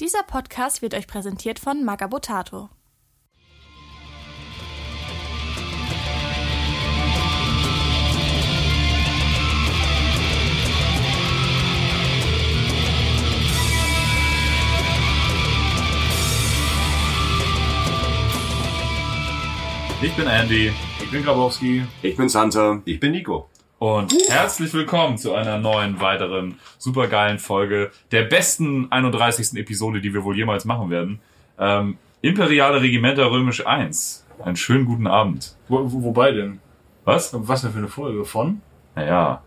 Dieser Podcast wird euch präsentiert von Magabotato. Ich bin Andy Ich bin Grabowski. Ich bin Santa. Ich bin Nico. Und herzlich willkommen zu einer neuen, weiteren, supergeilen Folge der besten 31. Episode, die wir wohl jemals machen werden. Ähm, Imperiale Regimenter Römisch 1. Einen schönen guten Abend. Wo, wo, wobei denn? Was? Was denn für eine Folge? Von? Naja.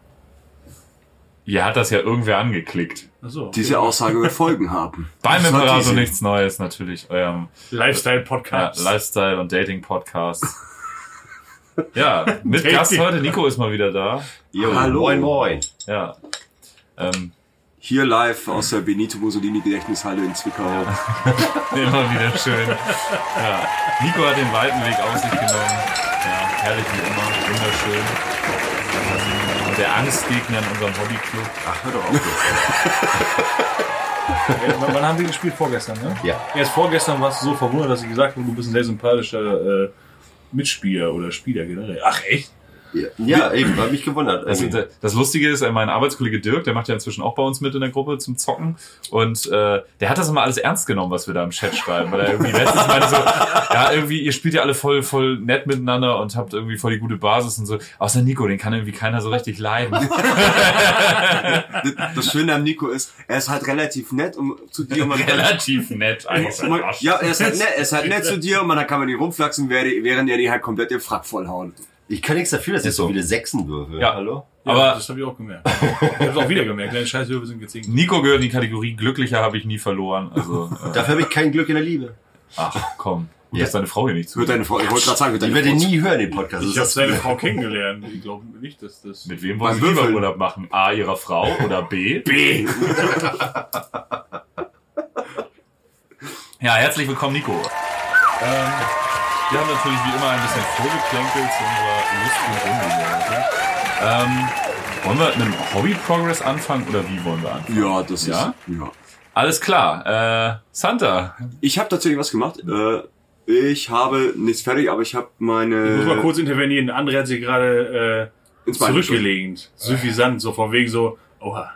Ihr hat das ja irgendwer angeklickt. Achso. Diese Aussage wird Folgen haben. Beim Imperator nichts Neues natürlich. Eurem ja, Lifestyle-Podcast. Lifestyle- und Dating-Podcast. Ja, mit. Gast heute. Nico ist mal wieder da. Jo, Hallo. Moin, moin. Ja. Ähm, Hier live aus der Benito Mussolini Gedächtnishalle in Zwickau. Immer wieder schön. Ja. Nico hat den weiten Weg auf sich genommen. Ja, herrlich wie immer. Wunderschön. Und der Angstgegner in unserem Hobbyclub. Ach, hör doch auf. Wann haben wir gespielt? Vorgestern, ne? Ja. Erst vorgestern warst du so verwundert, dass ich gesagt habe, du bist ein sehr sympathischer äh, Mitspieler oder Spieler generell. Ach, echt? Ja, ja eben, hat mich gewundert. Das, das Lustige ist, äh, mein Arbeitskollege Dirk, der macht ja inzwischen auch bei uns mit in der Gruppe zum Zocken. Und äh, der hat das immer alles ernst genommen, was wir da im Chat schreiben. Weil er irgendwie letztens meinte so, ja, irgendwie, ihr spielt ja alle voll, voll nett miteinander und habt irgendwie voll die gute Basis und so. Außer Nico, den kann irgendwie keiner so richtig leiden. Das Schöne am Nico ist, er ist halt relativ nett um zu dir. und Man Relativ nett. Einfach ja, er ist halt nett, er ist halt nett zu dir und man kann man ihn rumflaxen, während während er die halt komplett den Frack vollhauen. Ich kann nichts dafür, dass ich so viele Sechsen würfel. Ja. Hallo? Ja, Aber- das habe ich auch gemerkt. Ich habe auch wieder gemerkt. Deine Scheißwürfel sind gezinkt. Nico gehört in die Kategorie glücklicher habe ich nie verloren. Also, äh, Dafür habe ich kein Glück in der Liebe. ach komm. Gut, Ja. dass deine Frau hier nicht Wird zuhört. deine Frau, ich wollte gerade sagen, wird Ich deine werde Frau. nie hören, den Podcast. Ich habe ist seine Frau kennengelernt. Ich glaube nicht, dass das... Mit wem wollen Sie lieber. Urlaub machen? A, ihrer Frau oder B? B. Ja, herzlich willkommen, Nico. Ähm, wir haben natürlich wie immer ein bisschen vorgeplänkelt zu unserer lustigen Runde hier heute. Ähm, wollen wir mit einem Hobby-Progress anfangen oder wie wollen wir anfangen? Ja, das Ja? ist. Ja. Alles klar. Äh, Santa. Ich habe tatsächlich was gemacht. Äh, ich habe nichts fertig, aber ich habe meine. Ich muss mal kurz intervenieren. André hat sich gerade äh, zurückgelehnt. Suffisant. So von wegen so... Oha.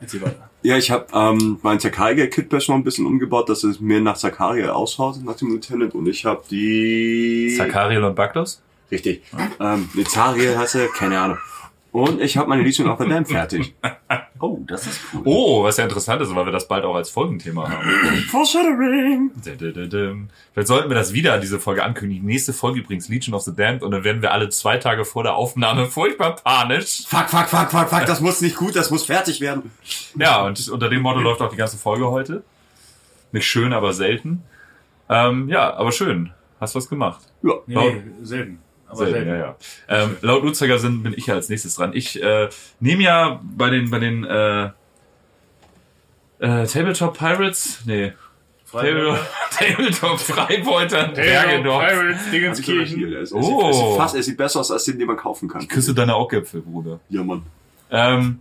Erzähl weiter. Ja, ich habe ähm, mein Zakaria Kitbash noch ein bisschen umgebaut, dass es mir nach Zakaria ausschaut, nach dem Lieutenant. Und ich habe die... Zakariel und Baktos? Richtig. Ähm, eine Zariel heißt er, keine Ahnung. Und ich habe meine Legion of the Damned fertig. Oh, das ist cool. Oh, was ja interessant ist, weil wir das bald auch als Folgenthema haben. Foreshadowing! Vielleicht sollten wir das wieder, diese Folge ankündigen. Nächste Folge übrigens Legion of the Damned und dann werden wir alle zwei Tage vor der Aufnahme furchtbar panisch. Fuck, fuck, fuck, fuck, fuck, das muss nicht gut, das muss fertig werden. Ja, und unter dem Motto läuft auch die ganze Folge heute. Nicht schön, aber selten. Ähm, ja, aber schön. Hast was gemacht. Ja. Nee, nee, selten. Aber selten. ja, ja. Ähm, laut Uhrzeigersinn bin ich ja als nächstes dran. Ich äh, nehme ja bei den bei den äh, äh, Tabletop Pirates, nee, Tabletop, Tabletop Freibeutern, Bergedorf. Pirates, Dingenskirchen. Er, ist, Oh. oh. er, sieht fast, er sieht besser aus als den, den man kaufen kann. Küsse deine Augäpfel, Bruder. Ja, Mann. Ähm,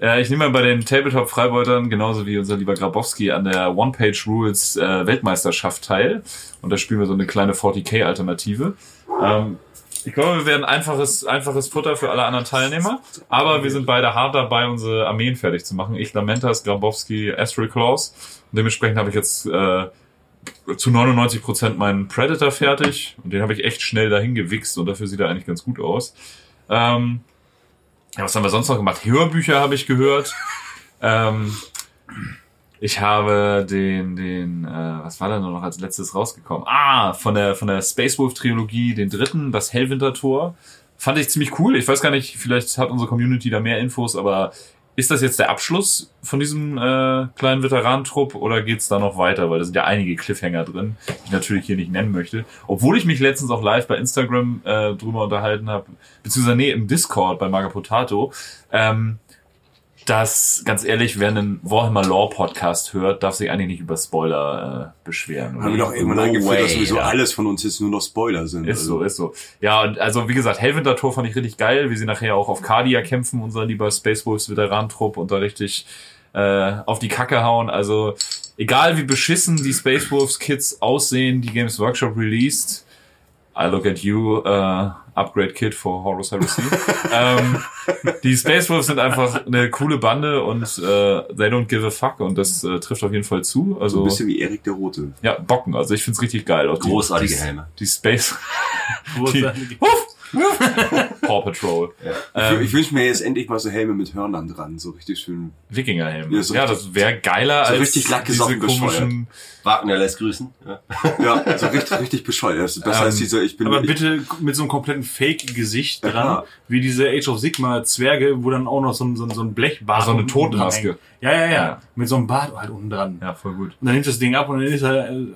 äh, ich nehme mal bei den Tabletop Freibeutern genauso wie unser lieber Grabowski an der One-Page Rules äh, Weltmeisterschaft teil. Und da spielen wir so eine kleine 40k-Alternative. Ähm, ich glaube, wir werden einfaches, einfaches Futter für alle anderen Teilnehmer. Aber wir sind beide hart dabei, unsere Armeen fertig zu machen. Ich, Lamentas, Grabowski, Astral Claws. Und dementsprechend habe ich jetzt äh, zu 99% meinen Predator fertig. Und den habe ich echt schnell dahin gewichst. Und dafür sieht er eigentlich ganz gut aus. Ähm, ja, was haben wir sonst noch gemacht? Hörbücher habe ich gehört. ähm, ich habe den, den, äh, was war da noch als letztes rausgekommen? Ah, von der, von der Space Wolf Trilogie, den dritten, das Hellwinter Tor. Fand ich ziemlich cool. Ich weiß gar nicht, vielleicht hat unsere Community da mehr Infos, aber ist das jetzt der Abschluss von diesem äh, kleinen Veteranentrupp oder geht's da noch weiter? Weil da sind ja einige Cliffhanger drin, die ich natürlich hier nicht nennen möchte. Obwohl ich mich letztens auch live bei Instagram äh, drüber unterhalten habe, beziehungsweise nee, im Discord bei Maga Potato, ähm, dass, ganz ehrlich, wer einen Warhammer Law Podcast hört, darf sich eigentlich nicht über Spoiler äh, beschweren. Haben wir doch irgendwann No eingeführt, way, dass sowieso ja. alles von uns jetzt nur noch Spoiler sind. Ist so, Also, ist so. Ja, und also wie gesagt, Hellwinter Tor fand ich richtig geil, wie sie nachher auch auf Cardia kämpfen, unser lieber Space Wolves Veterantrupp und da richtig äh, auf die Kacke hauen. Also egal wie beschissen die Space Wolves Kits aussehen, die Games Workshop released, I look at you, uh, Upgrade Kit for Horus Heresy. ähm, die Space Wolves sind einfach eine coole Bande und äh, they don't give a fuck und das äh, trifft auf jeden Fall zu. So Also ein bisschen wie Erik der Rote. ja, Bocken. Also ich find's richtig geil. Auch die- Großartige die, Helme. Die Space die, Großartige- Wuff, wuff. Paw Patrol. Ich, Ähm, ich wünsche mir jetzt endlich mal so Helme mit Hörnern dran, so richtig schön. Wikingerhelm. Ja, Ja, so das richtig- wäre geiler so als richtig lack diese gesoffen komischen. Wagner lässt grüßen. Ja. Ja, so richtig, richtig bescheuert. Das ist besser Ähm, als dieser, ich bin Aber ich, bitte mit so einem kompletten Fake-Gesicht Ja, dran, klar. wie diese Age of Sigma Zwerge, wo dann auch noch so ein, so ein, so ein Blechbart So eine unten dran Totenmaske. Ja, ja, ja, Ja. Mit so einem Bart halt unten dran. Ja, voll gut. Und dann nimmt das Ding ab und dann ist er, äh,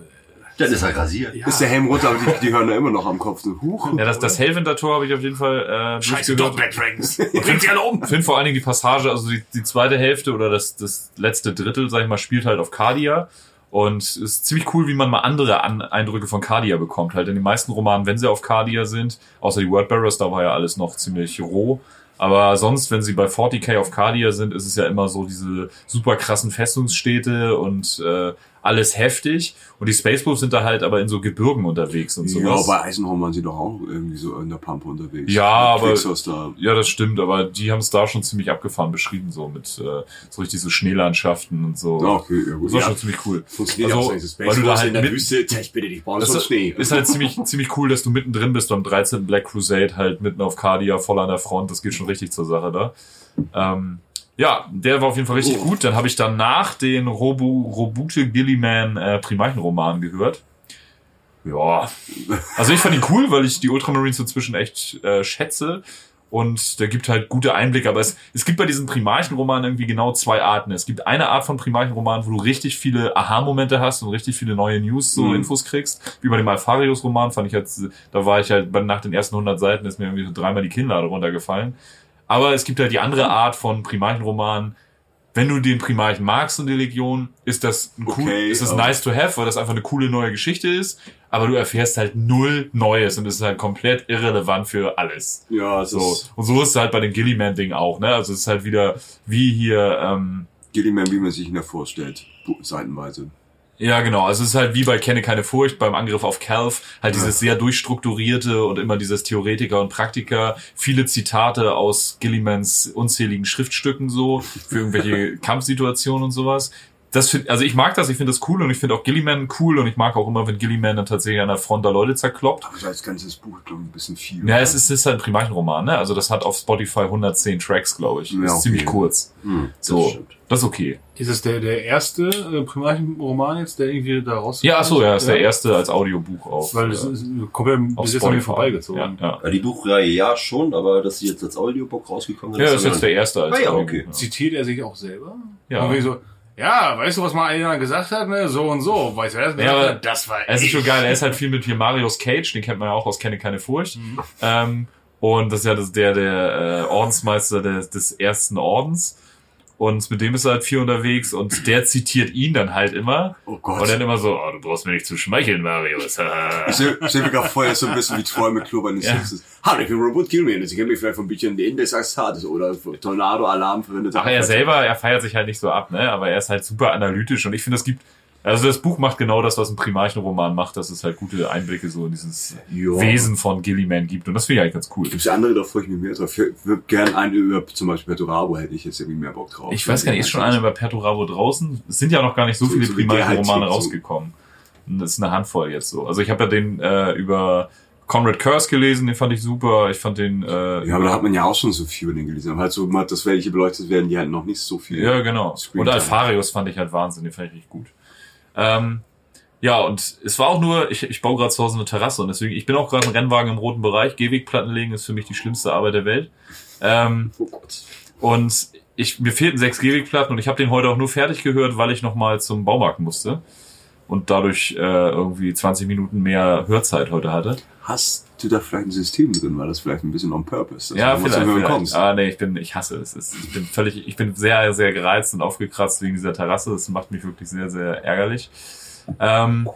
Dann ist er rasiert. ja. ist der Helm runter, aber die, die hören da immer noch am Kopf. So, huch. Ja, das, das Hellwinter-Tor habe ich auf jeden Fall äh, Scheiße, doch, Black Dragons. Und bringt sie alle um. Ich finde vor allen Dingen die Passage, also die, die zweite Hälfte oder das, das letzte Drittel, sag ich mal, spielt halt auf Cardia. Und es ist ziemlich cool, wie man mal andere An Eindrücke von Cardia bekommt. Halt in den meisten Romanen, wenn sie auf Cardia sind, außer die Wordbearers, da war ja alles noch ziemlich roh. Aber sonst, wenn sie bei 40k auf Cardia sind, ist es ja immer so diese super krassen Festungsstädte und äh, alles heftig. Und die Space Wolves sind da halt aber in so Gebirgen unterwegs und Ja, sowas. bei Eisenhorn waren sie doch auch irgendwie so in der Pampe unterwegs. Ja, aber- da. Ja, das stimmt, aber die haben es da schon ziemlich abgefahren beschrieben, so mit äh, so richtig so Schneelandschaften und so. Ja, okay, ja gut. Das war Ja, schon ziemlich cool. Funktioniert Also, auch so. weil du da halt in der mit- Wüste, ich bitte dich, du ist, Schnee. ist halt ziemlich, ziemlich cool, dass du mittendrin bist beim 13. Black Crusade, halt mitten auf Cardia, voll an der Front. Das geht schon richtig zur Sache da. Ähm, ja, der war auf jeden Fall richtig Oh. gut. Dann habe ich danach den Robu, Robute Gilliman äh, Primarchenroman gehört. Ja, also ich fand ihn cool, weil ich die Ultramarines inzwischen echt äh, schätze. Und der gibt halt gute Einblicke, aber es, es gibt bei diesen Primarchenromanen irgendwie genau zwei Arten. Es gibt eine Art von Primarchenroman, wo du richtig viele Aha-Momente hast und richtig viele neue News, so Mhm. Infos kriegst. Wie bei dem Alfarius-Roman fand ich jetzt, da war ich halt, nach den ersten 100 Seiten ist mir irgendwie so dreimal die Kinnlade runtergefallen. Aber es gibt halt die andere Art von Primarchenroman. Wenn du den Primarchen magst und die Legion, ist das ein cool, Okay, ist das nice to have, weil das einfach eine coole neue Geschichte ist. Aber du erfährst halt null Neues und es ist halt komplett irrelevant für alles. Ja, So. ist Und so ist es halt bei dem Gilliman-Ding auch, ne? Also es ist halt wieder wie hier, ähm, Gilliman, wie man sich ihn da vorstellt. Seitenweise. Ja genau, also es ist halt wie bei Kenne keine Furcht beim Angriff auf Calf, halt dieses sehr durchstrukturierte und immer dieses Theoretiker und Praktiker, viele Zitate aus Gillimans unzähligen Schriftstücken so, für irgendwelche Kampfsituationen und sowas. Das find, also ich mag das, ich finde das cool und ich finde auch Gilliman cool und ich mag auch immer, wenn Gilliman dann tatsächlich an der Front da Leute zerkloppt. Aber als ganzes Buch, glaube ich, ein bisschen viel. Ja, es ist, es ist halt ein Primarchenroman, ne? Also das hat auf Spotify 110 Tracks, glaube ich. Ja, ist okay. ziemlich kurz. Hm, das So, stimmt. das ist okay. Ist es der, der erste äh, Primarchen-Roman jetzt, der irgendwie da raus Ja, ach so, ja, ist der erste als Audiobuch auf, Weil das äh, ist komplett auf bis jetzt an mir vorbeigezogen. Ja, ja. Ja, die Buchreihe ja schon, aber dass sie jetzt als Audiobook rausgekommen ja, das ist jetzt der erste als Ah ja, okay. Zitiert er sich auch selber? Ja. Ja, weißt du, was mal einer gesagt hat, ne? So und so. Weißt du, wer das gesagt aber hat? Das war Es ist schon geil, er ist halt viel mit hier Marius Cage, den kennt man ja auch aus Kenne keine Furcht. Mhm. Ähm, und das ist ja das, der, der äh, Ordensmeister des, des ersten Ordens. Und mit dem ist er halt viel unterwegs und der zitiert ihn dann halt immer. Oh Gott. Und dann immer so, oh, du brauchst mir nicht zu schmeicheln, Marius. Ich sehe seh mich gerade vorher so ein bisschen wie McClure bei den Ja. Simpsons. Hallo, ich bin Robot Gilman. Sie kennen mich vielleicht von Büchern The Index Astartes oder Tornado Alarm verwendet. Ach, er selber, er feiert sich halt nicht so ab, ne? Aber er ist halt super analytisch und ich finde, es gibt, also das Buch macht genau das, was ein Primarchenroman macht, dass es halt gute Einblicke so in dieses Ja. Wesen von Gilliman gibt und das finde ich eigentlich ganz cool. Gibt es andere, da freue ich mich mehr drauf. Ich würde gerne einen über zum Beispiel Perturabo hätte ich jetzt irgendwie mehr Bock drauf. Ich weiß gar nicht, ist schon einer über Perturabo draußen? Es sind ja noch gar nicht so, So- viele so halt Primarchenromane so. rausgekommen. Und Das ist eine Handvoll jetzt so. Also ich habe ja den äh, über Conrad Curse gelesen, den fand ich super. Ich fand den äh, Ja, aber da hat man ja auch schon so viel über den gelesen. Aber halt so, dass welche beleuchtet werden, die halt noch nicht so viel. Ja, genau. Und Alfarius fand ich halt Wahnsinn, den fand ich richtig gut. Ähm, ja, und es war auch nur, ich, ich baue gerade zu Hause eine Terrasse und deswegen, ich bin auch gerade ein Rennwagen im roten Bereich. Gehwegplatten legen ist für mich die schlimmste Arbeit der Welt. Ähm, Oh und ich, mir fehlten sechs Gehwegplatten und ich habe den heute auch nur fertig gehört, weil ich nochmal zum Baumarkt musste. Und dadurch äh, irgendwie 20 Minuten mehr Hörzeit heute hatte. Hast du da vielleicht ein System drin? War das vielleicht ein bisschen on purpose? ja, vielleicht. vielleicht. kommst? Ah, nee, ich bin, ich hasse es. es. Ich bin völlig, ich bin sehr, sehr gereizt und aufgekratzt wegen dieser Terrasse. Das macht mich wirklich sehr, sehr ärgerlich. Ähm,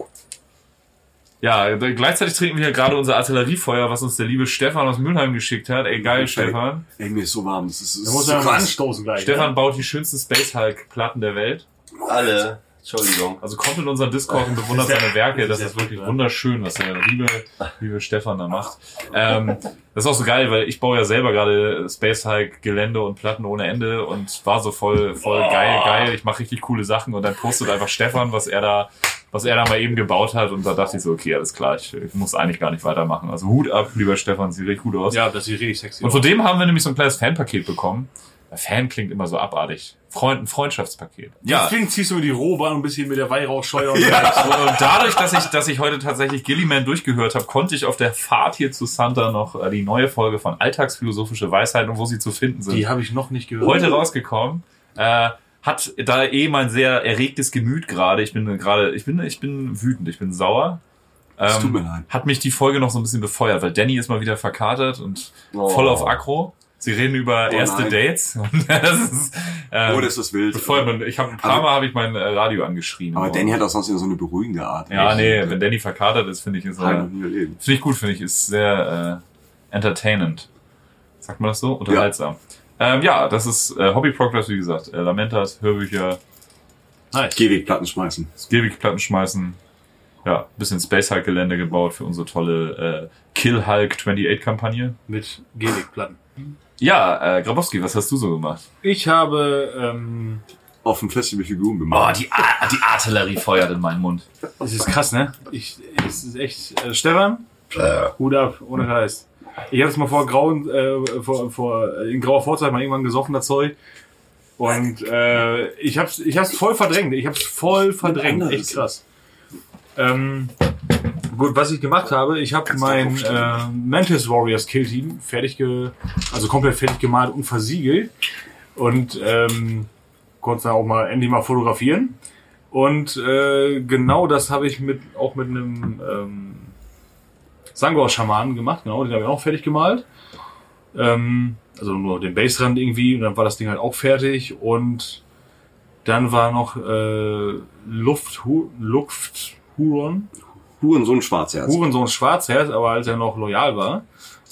ja, gleichzeitig trinken wir hier gerade unser Artilleriefeuer, was uns der liebe Stefan aus Mülheim geschickt hat. Ey, geil. Stefan. Ey, mir ist so warm. Das ist, das Da ist muss so anstoßen gleich. Stefan ne? baut die schönsten Space Hulk Platten der Welt. Alle Entschuldigung. Also kommt in unseren Discord und bewundert seine Werke. das Das ist wirklich wunderschön, was der liebe, liebe Stefan da macht. Ähm, das ist auch so geil, weil ich baue ja selber gerade Space Hike Gelände und Platten ohne Ende und war so voll, voll geil, geil. Ich mache richtig coole Sachen und dann postet einfach Stefan, was er da, was er da mal eben gebaut hat und da dachte ich so, okay, alles klar, ich, ich muss eigentlich gar nicht weitermachen. Also Hut ab, lieber Stefan, sieht richtig gut aus. Ja, das sieht richtig sexy Und aus. von dem haben wir nämlich so ein kleines Fanpaket bekommen. Fan klingt immer so abartig. Freund, ein Freundschaftspaket. Deswegen ziehst du mir die Robe an und ein bisschen mit der Weihrauchscheuer und So, und dadurch, dass ich, dass ich heute tatsächlich Gilliman durchgehört habe, konnte ich auf der Fahrt hier zu Santa noch äh, die neue Folge von Alltagsphilosophische Weisheiten und wo sie zu finden sind. Die habe ich noch nicht gehört. heute rausgekommen. Äh, hat da eh mein sehr erregtes Gemüt gerade. Ich bin gerade, ich bin, ich bin wütend, ich bin sauer. Es tut Ähm, mir leid. hat mich die Folge noch so ein bisschen befeuert, weil Danny ist mal wieder verkatert und Oh. voll auf Aggro. Sie reden über Oh erste nein. Dates. Das ist, ähm, Oh, das ist wild. befeuert. Und Ich habe ein paar Also- Mal habe ich mein äh, Radio angeschrien. Aber Danny hat auch sonst immer so eine beruhigende Art. ja, nee, wenn Danny verkatert ist, finde ich, ist er, erlebt. finde ich gut, finde ich, ist sehr äh, entertainend. Sagt man das so? Unterhaltsam. Ja, ähm, ja das ist äh, Hobby Progress, wie gesagt. Äh, Lamentas, Hörbücher, Nice. Gehwegplatten schmeißen. Gehwegplatten schmeißen. Ja, ein bisschen Space Hulk Gelände gebaut für unsere tolle äh, Kill Hulk 28 Kampagne. Mit Gelikplatten. Ja, äh, Grabowski, was hast du so gemacht? Ich habe, ähm, Auf dem Festival Figuren Oh, gemacht. die, A die Artillerie feuert in meinen Mund. das ist krass, ne? Ich, es ist echt, äh, Stefan, Hut ab, ohne Scheiß. Ich habe es mal vor grauen, äh, vor, vor, in grauer Vorzeit mal irgendwann gesoffen, das Zeug. Und äh, ich hab's, ich hab's voll verdrängt. Ich hab's voll verdrängt. Echt krass. Ähm, gut, was ich gemacht habe, ich habe mein äh, Mantis Warriors Kill Team fertig, ge also komplett fertig gemalt und versiegelt. Und ähm, konnte dann auch mal endlich mal fotografieren. Und äh, genau das habe ich mit auch mit einem ähm, Sangor-Schamanen gemacht, genau, den habe ich auch fertig gemalt. Ähm, also nur den Bassrand irgendwie. Und dann war das Ding halt auch fertig. Und dann war noch äh, Luft, Luft Huron, Hurensohn Schwarzherz. Hurensohn Schwarzherz, aber als er noch loyal war,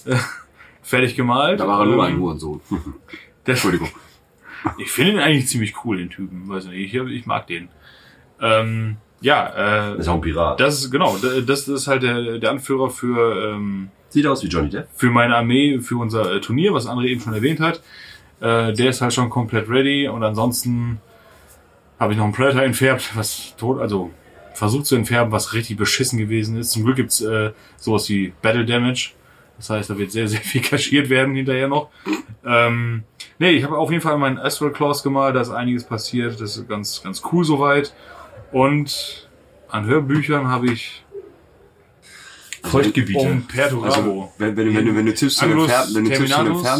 äh, fertig gemalt. Da war er nur Ähm, ein Hurensohn. Entschuldigung. Ich finde ihn eigentlich ziemlich cool, den Typen. Weiß nicht, ich, ich mag den. Ähm, ja, äh, Ist auch ein Pirat. das ist genau, das ist halt der, der Anführer für ähm, Sieht aus wie Johnny Depp. für meine Armee, für unser äh, Turnier, was André eben schon erwähnt hat. Äh, der ist halt schon komplett ready und ansonsten habe ich noch einen Predator entfärbt, was tot, also versucht zu entfärben, was richtig beschissen gewesen ist. Zum Glück gibt's äh, sowas wie Battle Damage. Das heißt, da wird sehr, sehr viel kaschiert werden hinterher noch. Ähm, nee, ich habe auf jeden Fall meinen Astral Claws gemalt, da ist einiges passiert, das ist ganz, ganz cool soweit. Und an Hörbüchern habe ich Feuchtgebiete. um Perturabo. Also, wenn, wenn, du- wenn, du, wenn du Tipps zu dem Anglus Färben, dem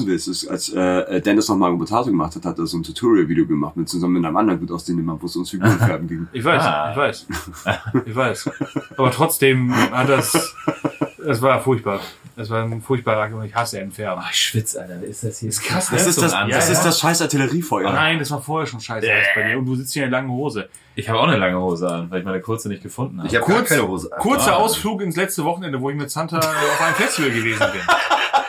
willst, ist, als äh, Dennis noch mal Potato gemacht hat, hat er so ein Tutorial-Video gemacht, mit zusammen mit einem anderen gut aussehenden Mann, wo es ums Figuren färben ging. Ich weiß, Ah. ich weiß. Ich weiß. Aber trotzdem hat das, es war furchtbar. Es war ein furchtbarer und ich hasse Entfernung. Ah, ich schwitze, Alter. Ist das hier? Ist krass, Das ist das, Ja, das, ja. ist das scheiß Artilleriefeuer. Nein, das war vorher schon scheiße alles bei dir und du sitzt hier in der langen Hose. Ich habe auch eine lange Hose an, weil ich meine kurze nicht gefunden habe. Ich habe keine Hose. an. Kurzer Ah. Ausflug ins letzte Wochenende, wo ich mit Santa auf einem Festival gewesen bin.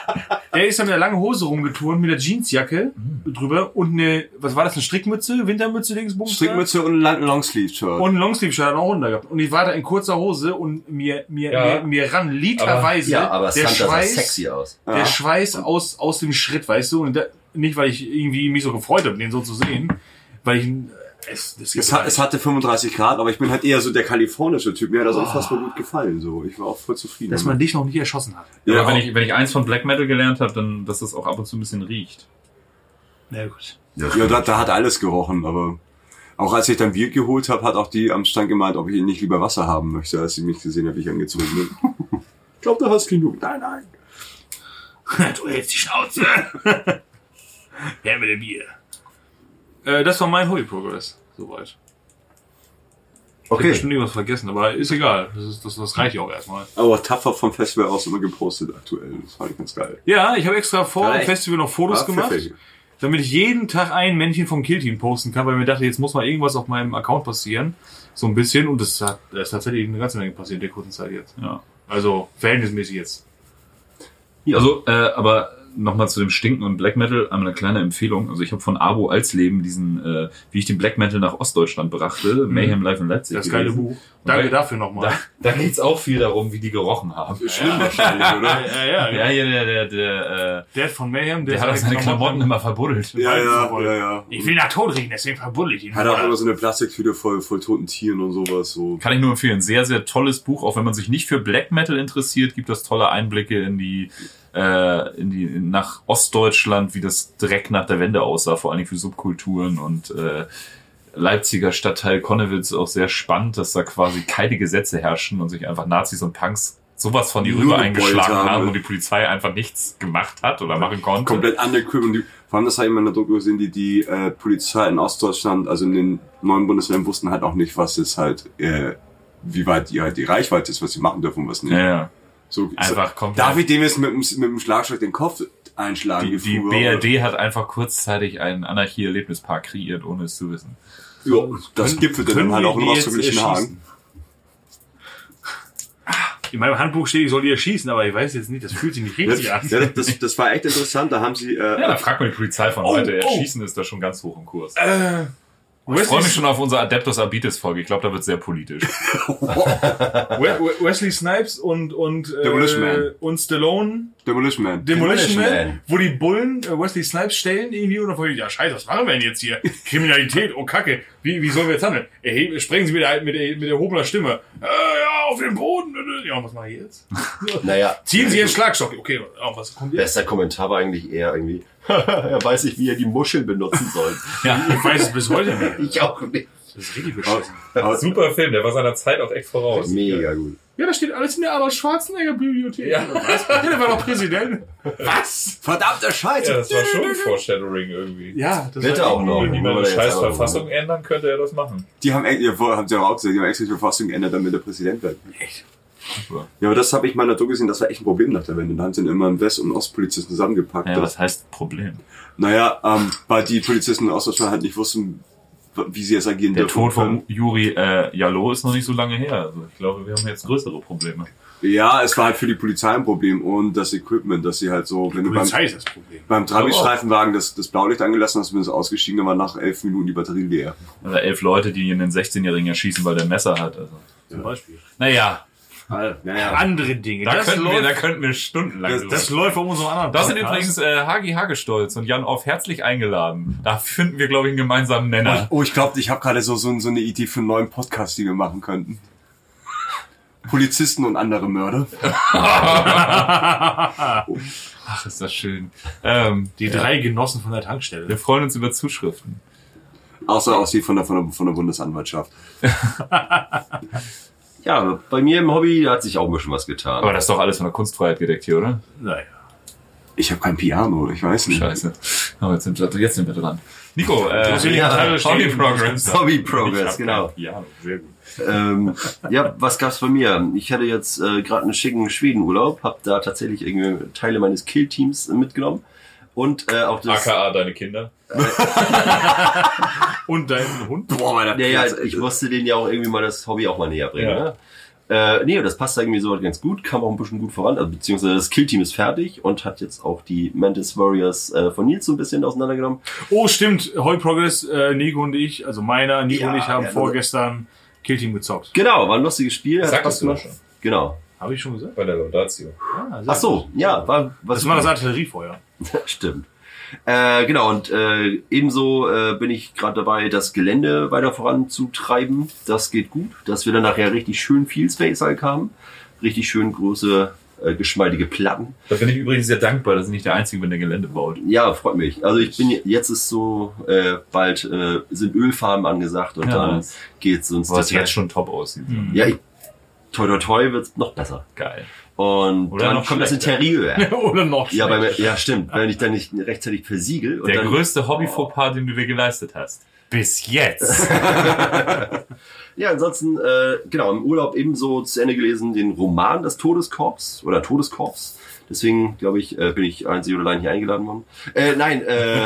Er ist dann mit der langen Hose rumgeturnt, mit der Jeansjacke drüber und eine, was war das, eine Strickmütze, Wintermütze, Dingsbums? Strickmütze und ein Longsleeve-Shirt. Und ein Longsleeve-Shirt hat er auch runter gehabt. Und ich war da in kurzer Hose und mir, mir, Ja. mir, mir ran literweise Ja, aber der Santa sah Schweiß, sexy aus. der Ja. Schweiß aus, aus dem Schritt, weißt du? Und da, nicht, weil ich irgendwie mich so gefreut habe, den so zu sehen, weil ich ihn, es, das Es, hat, es hatte 35 Grad, aber ich bin halt eher so der kalifornische Typ. Mir hat das unfassbar gut gefallen. So, ich war auch voll zufrieden. dass man dich noch nicht erschossen hat. ja, Aber wenn ich, wenn ich eins von Black Metal gelernt habe, dann, dass das auch ab und zu ein bisschen riecht. Na gut. ja, da, da hat alles gerochen, aber auch als ich dann Bier geholt habe, hat auch die am Stand gemeint, ob ich nicht lieber Wasser haben möchte, als sie mich gesehen hat, wie ich angezogen bin. ich glaube, da hast du genug. Nein, nein. du hältst die Schnauze. Her mit dem Bier. Äh, das war mein Hobby Progress. Soweit. Ich hab Okay. bestimmt irgendwas vergessen, aber ist egal. Das, ist, das, das reicht ja auch erstmal. Aber Tougher vom Festival aus immer gepostet aktuell. Das fand ich ganz geil. Ja, ich habe extra vor Ja, dem? Festival noch Fotos War gemacht. pfiffig. damit ich jeden Tag ein Männchen vom Killteam posten kann, weil ich mir dachte, jetzt muss mal irgendwas auf meinem Account passieren. So ein bisschen. Und das hat, das ist tatsächlich eine ganze Menge passiert in der kurzen Zeit jetzt. Ja. Also verhältnismäßig jetzt. Also, äh, aber nochmal zu dem Stinken und Black Metal einmal eine kleine Empfehlung. Also ich habe von Abo Alsleben diesen, äh, wie ich den Black Metal nach Ostdeutschland brachte, Mayhem Live in Leipzig. Mhm. Das geile gelesen. Buch. Danke weil- dafür nochmal. Da, da geht's auch viel darum, wie die gerochen haben. Schlimm wahrscheinlich, oder? Ja, ja, Ja, hier der, der, der, äh, Der von Mayhem, der, der hat auch seine Klamotten immer verbuddelt. Ja, ja, ja, ja. Ich will nach Tod riechen, deswegen verbuddel ich ihn. Hat auch immer so eine Plastiktüte voll, voll toten Tieren und sowas. So. Kann ich nur empfehlen. Sehr, sehr tolles Buch. Auch wenn man sich nicht für Black Metal interessiert, gibt das tolle Einblicke in die, äh, in die, nach Ostdeutschland, wie das direkt nach der Wende aussah, vor allen Dingen für Subkulturen und, äh, Leipziger Stadtteil Konnewitz auch sehr spannend, dass da quasi keine Gesetze herrschen und sich einfach Nazis und Punks sowas von die gebeult eingeschlagen haben. haben und die Polizei einfach nichts gemacht hat oder machen konnte. Komplett die, vor allem, das habe ich in der Doku gesehen, die, die äh, Polizei in Ostdeutschland, also in den neuen Bundesländern, wussten halt auch nicht, was ist halt, äh, wie weit die, halt die Reichweite ist, was sie machen dürfen und was nicht. Ja, ja. So, Einfach so, komplett. Darf ich dem jetzt mit, dem- mit dem Schlagstock den Kopf einschlagen? Die, die? BRD hat einfach kurzzeitig einen Anarchie-Erlebnispark kreiert, ohne es zu wissen. Ja, das gipfelt dann Können halt auch in Rostock-Lichtenhagen. erschießen? In meinem Handbuch steht, ich soll die erschießen, aber ich weiß jetzt nicht, das fühlt sich nicht richtig an. ja, das, das war echt interessant. Da haben sie, äh, Ja, da fragt man die Polizei von Oh, heute. oh. Erschießen ist da schon ganz hoch im Kurs. Äh, ich freue mich schon auf unsere Adeptus Arbites Folge. Ich glaube, da wird sehr politisch. We- We- Wesley Snipes und und Demolition äh, Man. und Stallone Demolition Man. Demolition Demolition Man, Man. wo die Bullen äh, Wesley Snipes stellen irgendwie und dann vorher, ja scheiße, was machen wir denn jetzt hier? Kriminalität, oh Kacke, wie, wie sollen wir jetzt handeln? Erheben, sprechen Sie mit, der, mit, der, mit erhobener Stimme. Äh, ja, auf den Boden. Ja, und was mache ich jetzt? Naja, Ziehen Sie jetzt Schlagstock. Okay, oh, was kommt jetzt? bester Kommentar war eigentlich eher irgendwie, er weiß nicht, wie er die Muscheln benutzen soll. Ja, Ich weiß es bis heute nicht. Ich auch nicht. Das ist richtig beschissen. Aber- super Film. Der war seiner Zeit auch echt voraus. Mega gut. Ja, da steht alles in der Arnold Schwarzenegger Bibliothek. Ja. Was? Ja, der war doch Präsident. Was? Verdammter Scheiße! Ja, das war schon ein Foreshadowing irgendwie. Ja, das Bitte war auch noch. Wenn die mal Nur eine scheiß Verfassung ändern, könnte er das machen. Die haben, vorher haben sie auch gesagt, die haben extra die Verfassung geändert, damit der Präsident wird. Echt? Super. Ja, aber das habe ich mal in der Doku gesehen, das war echt ein Problem nach der Wende. Da haben sie dann immer einen West- und Ostpolizisten zusammengepackt. Ja, Das- was heißt Problem? Naja, ähm, weil die Polizisten in Ostdeutschland halt nicht wussten, wie sie jetzt agieren Der dürfen. Tod von Juri äh, Jallo ist noch nicht so lange her. Also ich glaube, wir haben jetzt größere Probleme. Ja, es war halt für die Polizei ein Problem und das Equipment, dass sie halt so, wenn du beim, Polizei ist das Problem. beim Trabi-Streifenwagen das, das Blaulicht angelassen hast, bist du ausgestiegen, dann war nach elf Minuten die Batterie leer. Also elf Leute, die einen 16-Jährigen erschießen, weil der ein Messer hat. Also. Zum Beispiel. Naja, Naja. Andere Dinge. da das, könnten, wir, da läuft, könnten wir stundenlang das, das läuft auf unserem anderen Das sind übrigens äh, Hagi Hagestolz und Jan Off herzlich eingeladen. Da finden wir, glaube ich, einen gemeinsamen Nenner. Oh, ich glaube, ich habe gerade so, so, so eine Idee für einen neuen Podcast, die wir machen könnten. Polizisten und andere Mörder. Ach, ist das schön. Ähm, Die drei Genossen von der Tankstelle. wir freuen uns über Zuschriften. Außer aus die von der, von der, von der Bundesanwaltschaft. Ja, bei mir im Hobby hat sich auch ein bisschen was getan. Aber das ist doch alles von der Kunstfreiheit gedeckt hier, oder? Naja. Ich habe kein Piano, ich weiß nicht. Scheiße. Aber jetzt sind, wir- jetzt sind wir dran. Nico, äh, ja Ja, Hobby. Progress. Hobby Progress, genau. Piano. Sehr gut. ähm, ja, was gab's bei mir? Ich hatte jetzt äh, gerade einen schicken Schwedenurlaub, habe da tatsächlich irgendwie Teile meines Kill-Teams äh, mitgenommen und äh, auch das. AKA deine Kinder. Und dein Hund? Boah, meiner Ja, ja, ich Alter. musste denen ja auch irgendwie mal das Hobby auch mal näher bringen. Ja. Ne? Äh, nee, das passt irgendwie so ganz gut, kam auch ein bisschen gut voran, also, beziehungsweise das Kill-Team ist fertig und hat jetzt auch die Mantis Warriors äh, von Nils so ein bisschen auseinandergenommen. Oh, stimmt. Hoi Progress, äh, Nico und ich, also meiner, Nico Ja, und ich haben ja, vorgestern Killteam gezockt. Genau, war ein lustiges Spiel. Sagtest Spaß du gemacht. schon. Genau. Habe ich schon gesagt? Bei der Laudatio. Ah, Ach so, ja, war was Das war das Artilleriefeuer. Stimmt. Äh, genau, und äh, ebenso äh, bin ich gerade dabei, das Gelände weiter voranzutreiben. Das geht gut, dass wir dann nachher richtig schön viel Space halt haben. Richtig schön große, äh, geschmeidige Platten. Da bin ich übrigens sehr dankbar, dass ich nicht der Einzige bin, der Gelände baut. Ja, freut mich. Also ich bin jetzt ist so, äh, bald äh, sind Ölfarben angesagt und Ja, dann nice. geht's uns Was jetzt schon top aussieht. Ja, ich, toi toi toi wird's noch besser. Geil. Und Oder dann noch kommt das. Interieur. Oder noch ja, bei mir, ja, stimmt. Wenn ich dann nicht rechtzeitig versiegel und Der dann größte Hobby-Fauxpas, den du dir geleistet hast. Bis jetzt. Ja, ansonsten, äh, genau, im Urlaub ebenso zu Ende gelesen den Roman Das Todeskorps oder Todeskorps. Deswegen, glaube ich, äh, bin ich einzig oder allein hier eingeladen worden. Äh, nein, äh,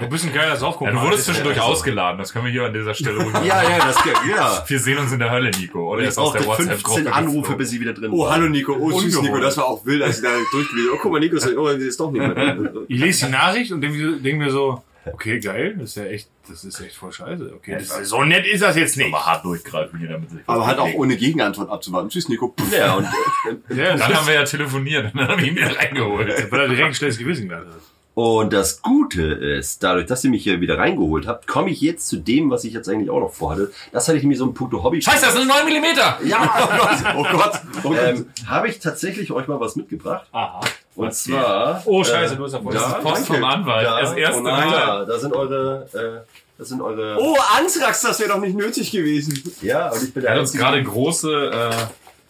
Du bist ein geiler Ja, Saufkumpel. du wurdest zwischendurch ausgeladen, das können wir hier an dieser Stelle ruhig ja, ja, das ja. Wir sehen uns in der Hölle, Nico. Oder ist aus der brauchte 15 WhatsApp-Gruppe Anrufe, bis ich wieder drin Oh, war. hallo Nico. Oh, süß Ungewohnt. Nico, das war auch wild, als ich da durchgelesen Oh, guck mal, Nico ist, oh, ist doch nicht mehr drin. Ich lese die Nachricht und denke denk mir so, okay, geil, das ist ja echt, das ist echt voll scheiße. Okay, das ist, so nett ist das jetzt nicht. Mal hart durchgreifen hier damit. sich Aber halt auch ohne Gegenantwort abzuwarten. Tschüss, Nico. Pff. Ja, und äh, Ja, Dann haben wir ja telefoniert und dann haben wir ihn wieder reingeholt. weil er direkt ein schlechtes Gewissen gehabt hat. Und das Gute ist, dadurch, dass ihr mich hier wieder reingeholt habt, komme ich jetzt zu dem, was ich jetzt eigentlich auch noch vorhatte. Das hatte ich nämlich so ein Punkto Hobby. Scheiße, das sind 9 Millimeter! Ja, Oh Gott. Oh Gott. ähm, habe ich tatsächlich euch mal was mitgebracht. Aha. Und zwar. Oh, scheiße, äh, du hast ja voll. Das Ja, ist Post vom Anwalt. Ja, Das erste oh. Mal. Ja, da sind eure. Äh, das sind eure. Oh, Anthrax, das wäre doch nicht nötig gewesen. Ja, und ich bin Er der hat uns gerade große äh,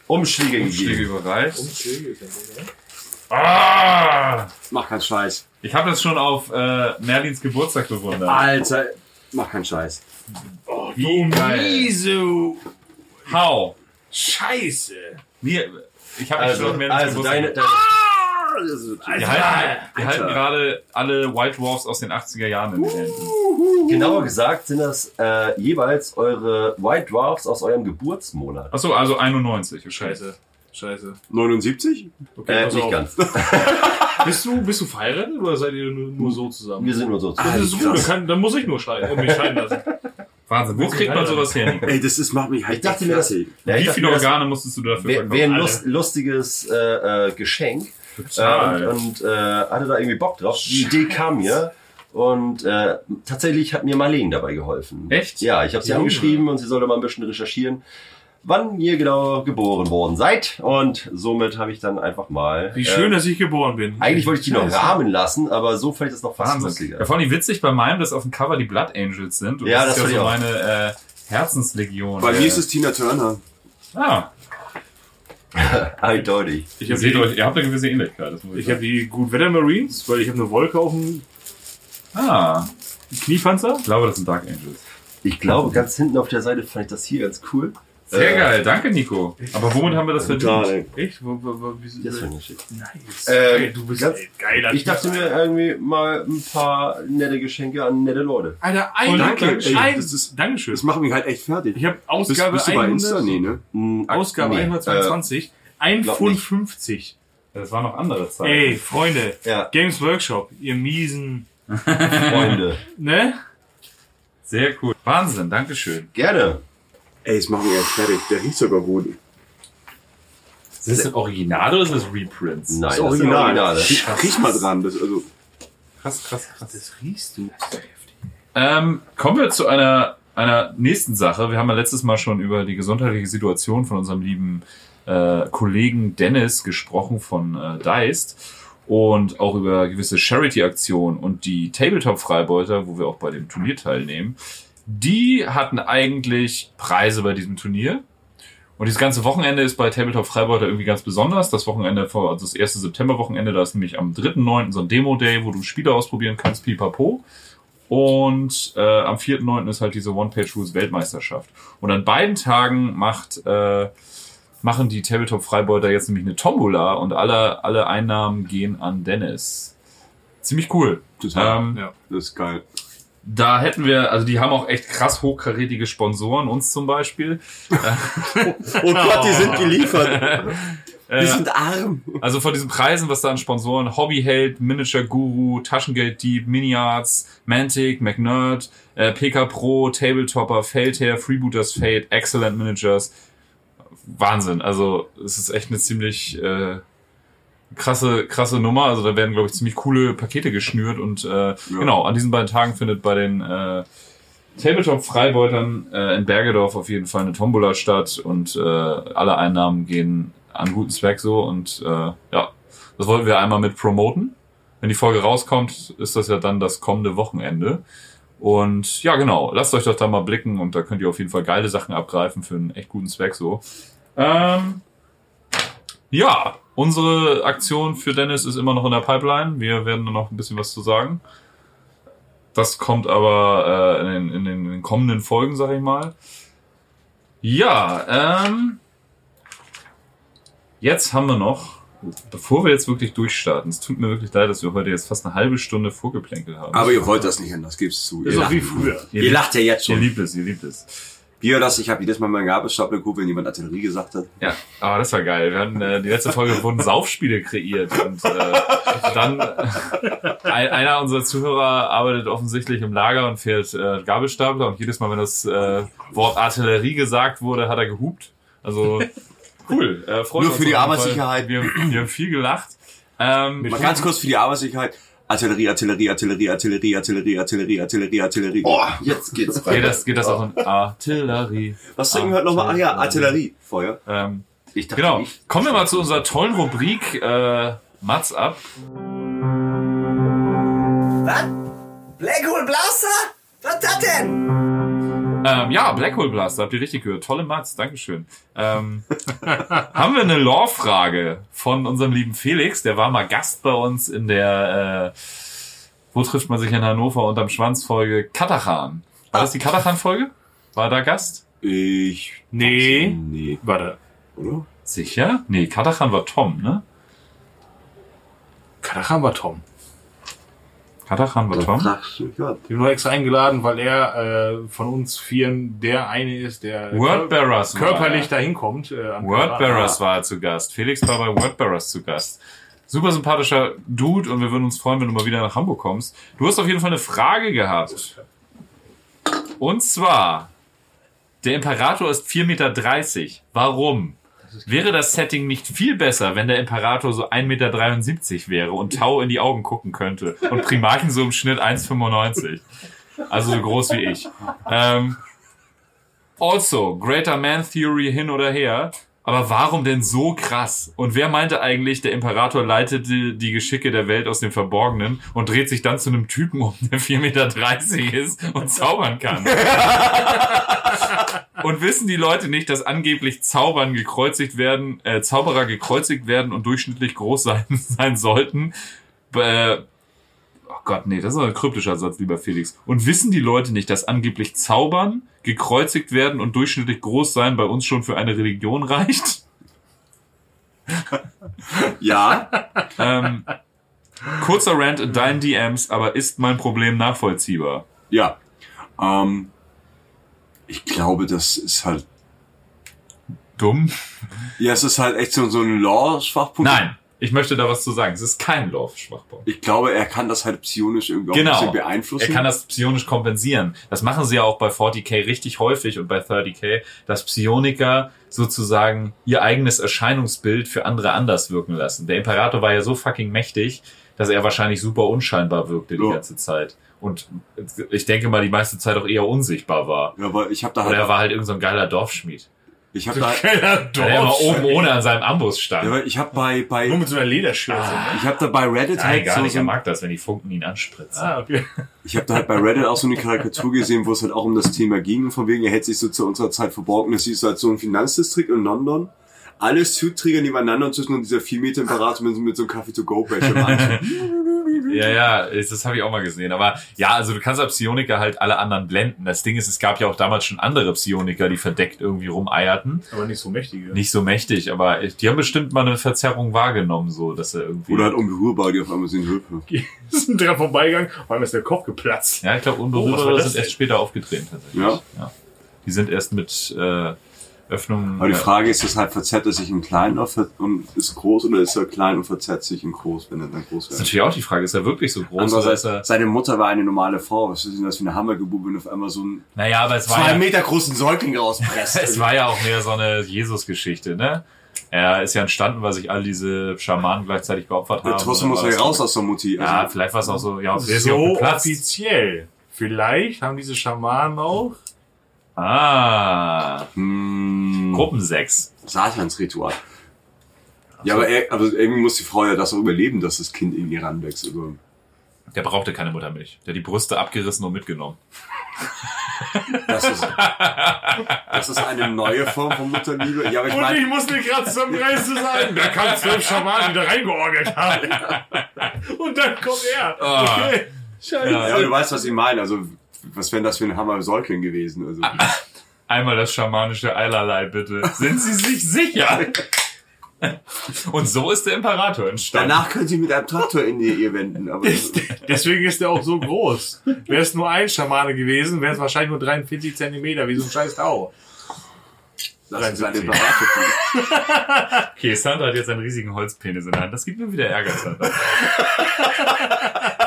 Umschläge Umschläge überreicht. Ah! Mach keinen Scheiß. Ich habe das schon auf äh, Merlins Geburtstag bewundert. Alter, mach keinen Scheiß. Wie geil. Wieso? How? Scheiße. Mir, ich habe Also, schon auf Merlins also Geburtstag deine, deine, Wir halten, wir halten gerade alle White Dwarfs aus den 80er Jahren in den Händen. genauer gesagt sind das äh, jeweils eure White Dwarfs aus eurem Geburtsmonat. Achso, also 91. Okay. Scheiße. Scheiße. 79? Okay, Äh, nicht auf. ganz. Bist du, bist du verheiratet oder seid ihr nur, nur so zusammen? Wir sind nur so. das ist gut, dann, kann, dann muss ich nur scheiden, mich scheiden lassen. Wahnsinn. Wo kriegt man sowas her? Ey, das ist, macht mich halt Ich dachte mir, das, ja, ich Wie dachte viele Organe musstest du dafür wäre wär ein verkaufen? lust, lustiges äh, äh, Geschenk. Äh, Total. und und äh, hatte da irgendwie Bock drauf. Die Idee kam mir. Und äh, tatsächlich hat mir Marlene dabei geholfen. Echt? Ja, ich habe sie Junge. angeschrieben und sie sollte mal ein bisschen recherchieren, wann ihr genau geboren worden seid. Und somit habe ich dann einfach mal. Wie schön, Äh, dass ich geboren bin. eigentlich wollte ich die noch rahmen lassen, aber so fand ich das noch fast Wahnsinn. lustiger. Ja, vor allem witzig bei meinem, dass auf dem Cover die Blood Angels sind. Und Ja, das, das ist ja so meine äh, Herzenslegion. Bei äh, mir ist es Tina Turner. Ah, Eindeutig. Ich ihr habe seht die, euch, ihr habt eine gewisse Ähnlichkeit. Ich ich hab die Good Weather Marines, weil ich habe eine Wolke auf dem. Ah, Kniepanzer. ich glaube, das sind Dark Angels. Ich glaube, ganz hinten auf der Seite fand ich das hier ganz cool. Sehr Äh, geil, danke Nico. Aber womit haben wir das verdient? Echt? Wo, wo, wo, wie, Das fand ich schick. nice. Ey, du bist ganz- geiler Ich dachte mir irgendwie mal ein paar nette Geschenke an nette Leute. Alter, ein, Danke, Dankeschön. ey, ein, das ist- Dankeschön. Das macht mich halt echt fertig. Ich habe Bist, Ausgabe bist du bei 100, Insta? Nee, ne? Hm, Ausgabe nee, 122, ein glaub Pfund nicht. 50. Das waren noch andere Zeiten. Ey, Freunde, Ja, Games Workshop, ihr miesen, Äh, Freunde. ne? Sehr cool. Wahnsinn, Dankeschön. Gerne. Ey, das macht mich echt fertig. Der riecht sogar gut. Ist das Original oder ist das Reprints? Nein, Das das sind Original. Originale. Riech, riech mal dran. Das, also, Krass, krass, krass. Das riechst du. Ähm, kommen wir zu einer, einer nächsten Sache. Wir haben ja letztes Mal schon über die gesundheitliche Situation von unserem lieben äh, Kollegen Dennis gesprochen von äh, Deist und auch über gewisse Charity-Aktionen und die Tabletop-Freibeuter, wo wir auch bei dem Turnier teilnehmen. Die hatten eigentlich Preise bei diesem Turnier. Und dieses ganze Wochenende ist bei Tabletop Freibeuter irgendwie ganz besonders. Das Wochenende vor, also das erste September-Wochenende, da ist nämlich am 3.9. so ein Demo-Day, wo du Spiele ausprobieren kannst, pipapo. Und äh, am 4.9. ist halt diese One-Page-Rules-Weltmeisterschaft. Und an beiden Tagen macht, äh, machen die Tabletop Freibeuter jetzt nämlich eine Tombola und alle, alle Einnahmen gehen an Dennis. Ziemlich cool. total. Ähm, Ja. das ist geil. Da hätten wir, also die haben auch echt krass hochkarätige Sponsoren, uns zum Beispiel. Oh Gott, die sind geliefert. Die sind arm. Also von diesen Preisen, was da an Sponsoren, Hobbyheld, Miniature Guru, Taschengelddieb, Miniarts, Mantic, McNerd, äh, PK Pro, Tabletopper, Feldherr, Freebooters Fate, Excellent Managers. Wahnsinn. Also es ist echt eine ziemlich äh, krasse, krasse Nummer. Also da werden, glaube ich, ziemlich coole Pakete geschnürt und äh, genau, an diesen beiden Tagen findet bei den äh, Tabletop-Freibeutern äh, in Bergedorf auf jeden Fall eine Tombola statt und äh, alle Einnahmen gehen an guten Zweck so und äh, ja, das wollten wir einmal mit promoten. Wenn die Folge rauskommt, ist das ja dann das kommende Wochenende. Und ja, genau, lasst euch doch da mal blicken und da könnt ihr auf jeden Fall geile Sachen abgreifen für einen echt guten Zweck so. Ähm, ja, unsere Aktion für Dennis ist immer noch in der Pipeline. Wir werden da noch ein bisschen was zu sagen. Das kommt aber äh, in, den, in, den, in den kommenden Folgen, sag ich mal. Ja, ähm, jetzt haben wir noch bevor wir jetzt wirklich durchstarten, es tut mir wirklich leid, dass wir heute jetzt fast eine halbe Stunde vorgeplänkelt haben. Aber ihr wollt das nicht anders, geb's zu. Das Ihr ist doch lacht, wie früher. ihr, ihr lacht ja jetzt ihr schon. liebt es, ihr liebt es. Bier das, ich habe jedes Mal meinen Gabelstapler geguckt, wenn jemand Artillerie gesagt hat. Ja, aber das war geil. Wir hatten, äh, die letzte Folge wurden Saufspiele kreiert und äh, dann äh, ein, einer unserer Zuhörer arbeitet offensichtlich im Lager und fährt äh, Gabelstapler und jedes Mal, wenn das äh, Wort Artillerie gesagt wurde, hat er gehupt. Also cool. Äh, freut Nur uns für die Arbeitssicherheit. Wir, wir haben viel gelacht. Ähm, Mal ganz kurz für die Arbeitssicherheit. Artillerie, Artillerie, Artillerie, Artillerie, Artillerie, Artillerie, Artillerie, Artillerie. Boah, jetzt geht's rein. geht das, geht das auch in Artillerie? Was sagen wir heute nochmal? Ach ja, Artillerie. Feuer. Ähm, Ich dachte, genau. ich, Kommen wir mal zu unserer tollen Rubrik äh, Mats ab. Was? Blackhole Blaster? Was das denn? Ähm, ja, Black Hole Blaster, habt ihr richtig gehört. Tolle Mats, Dankeschön. Ähm, haben wir eine Lore-Frage von unserem lieben Felix, der war mal Gast bei uns in der äh, Wo trifft man sich in Hannover unterm Schwanz-Folge Katachan. War das die Katachan-Folge? War da Gast? Ich. Nee. Nee, Warte. oder? Sicher? Nee, Katachan war Tom, ne? Katachan war Tom. Katachan war Tom? Fragst du was? Den wir extra eingeladen, weil er äh, von uns Vieren der eine ist, der Wordbearers war körperlich er. dahin kommt. Äh, Wordbearers war er zu Gast. Felix war bei Wordbearers zu Gast. Super sympathischer Dude und wir würden uns freuen, wenn du mal wieder nach Hamburg kommst. Du hast auf jeden Fall eine Frage gehabt. Und zwar, der Imperator ist 4,30 Meter. Warum? Wäre das Setting nicht viel besser, wenn der Imperator so 1,73 Meter wäre und Tau in die Augen gucken könnte und Primarchen so im Schnitt 1,95? Also so groß wie ich. Ähm, also, Greater Man Theory hin oder her. Aber warum denn so krass? Und wer meinte eigentlich, der Imperator leitete die Geschicke der Welt aus dem Verborgenen und dreht sich dann zu einem Typen um, der 4,30 Meter ist und zaubern kann? und wissen die Leute nicht, dass angeblich Zaubern gekreuzigt werden, äh, Zauberer gekreuzigt werden und durchschnittlich groß sein, sein sollten? Äh, Gott, nee, das ist ein kryptischer Satz, lieber Felix. Und wissen die Leute nicht, dass angeblich Zaubern, gekreuzigt werden und durchschnittlich groß sein bei uns schon für eine Religion reicht? Ja. Ähm, kurzer Rant in deinen DMs, aber ist mein Problem nachvollziehbar? Ja. Ähm, ich glaube, das ist halt. Dumm? Ja, es ist halt echt so, so ein Law-Schwachpunkt. Nein, ich möchte da was zu sagen. Es ist kein Love-Schwachpunkt. Ich glaube, er kann das halt psionisch irgendwie auch ein Genau. bisschen beeinflussen. Er kann das psionisch kompensieren. Das machen sie ja auch bei 40k richtig häufig und bei 30k, dass Psioniker sozusagen ihr eigenes Erscheinungsbild für andere anders wirken lassen. Der Imperator war ja so fucking mächtig, dass er wahrscheinlich super unscheinbar wirkte die Ja. ganze Zeit. Und ich denke mal, die meiste Zeit auch eher unsichtbar war. ja, aber ich habe da Oder er halt. war halt irgendein so ein geiler Dorfschmied. Ich habe da. Keiner Weil er immer oben ohne an seinem Amboss Ja, stand. aber ich habe bei Nur bei mit so einer Lederschürze. ich habe da bei Reddit Ja, halt egal, so, ich so mag das, wenn die Funken ihn anspritzen. Ah, okay. ich habe da halt bei Reddit auch so eine Karikatur gesehen, wo es halt auch um das Thema ging und von wegen er hätte sich so zu unserer Zeit verborgen. Das siehst du halt so ein Finanzdistrikt in London. Alle Suitträger nebeneinander und zwischen dieser 4 Meter Imperator mit, so- mit so einem Kaffee-to-go-Becher. Ja, ja, das habe ich auch mal gesehen. Aber ja, also du kannst als Psioniker halt alle anderen blenden. Das Ding ist, es gab ja auch damals schon andere Psioniker, die verdeckt irgendwie rumeierten. Aber nicht so mächtige. Nicht so mächtig, aber die haben bestimmt mal eine Verzerrung wahrgenommen, so dass er irgendwie. Oder halt unberührbar, die auf einmal sind Höfe. sind dran vorbeigegangen, vor allem ist der Kopf geplatzt. ja, ich glaube, Oh, Unberührbare das sind erst später aufgetreten tatsächlich. Ja. Die sind erst mit äh, Öffnungen. Aber die Frage ist, ist halt, verzerrt er sich im Kleinen und ist groß oder ist er klein und verzerrt sich in groß, wenn er dann groß Das ist wird? natürlich auch die Frage, ist er wirklich so groß oder ist er. seine Mutter war eine normale Frau. Was ist denn das für eine Hammergeburt, wenn auf einmal so einen Naja, aber es war zwei ja, Meter großen Säugling rauspresst? es war ja auch mehr so eine Jesus-Geschichte, ne? Er ist ja entstanden, weil sich all diese Schamanen gleichzeitig geopfert haben. Ja, Trotzdem muss er war raus aus der Mutti. Ja, Also, vielleicht war es auch so, ja, ja So offiziell. Vielleicht haben diese Schamanen auch. Ah, hm, Gruppensex. Satansritual. Ja, aber, er, aber irgendwie muss die Frau ja das auch überleben, dass das Kind in ihr ranwächst. Also, Der brauchte keine Muttermilch. Der hat die Brüste abgerissen und mitgenommen. das, ist, das ist eine neue Form von Mutterliebe. Ja, aber ich Und meine, ich muss mir gerade zusammenreißen zu sagen, da kann zwölf Schamanen wieder reingeorgelt haben. Und dann kommt er. Ah. Okay. Scheiße. Ja. ja, aber du weißt, was ich meine. Also, was wäre das für ein Hammer-Säugling gewesen? Also, Einmal das schamanische Eilerlei, bitte. Sind Sie sich sicher? Und so ist der Imperator entstanden. Danach können sie mit einem Traktor in die Ehe wenden. Aber Deswegen ist der auch so groß. Wäre es nur ein Schamane gewesen, wäre es wahrscheinlich nur 43 Zentimeter, wie so ein scheiß Tau. lassen sie einen Imperator. Okay, Sandra hat jetzt einen riesigen Holzpenis in der Hand. Das gibt mir wieder Ärger, Sandra.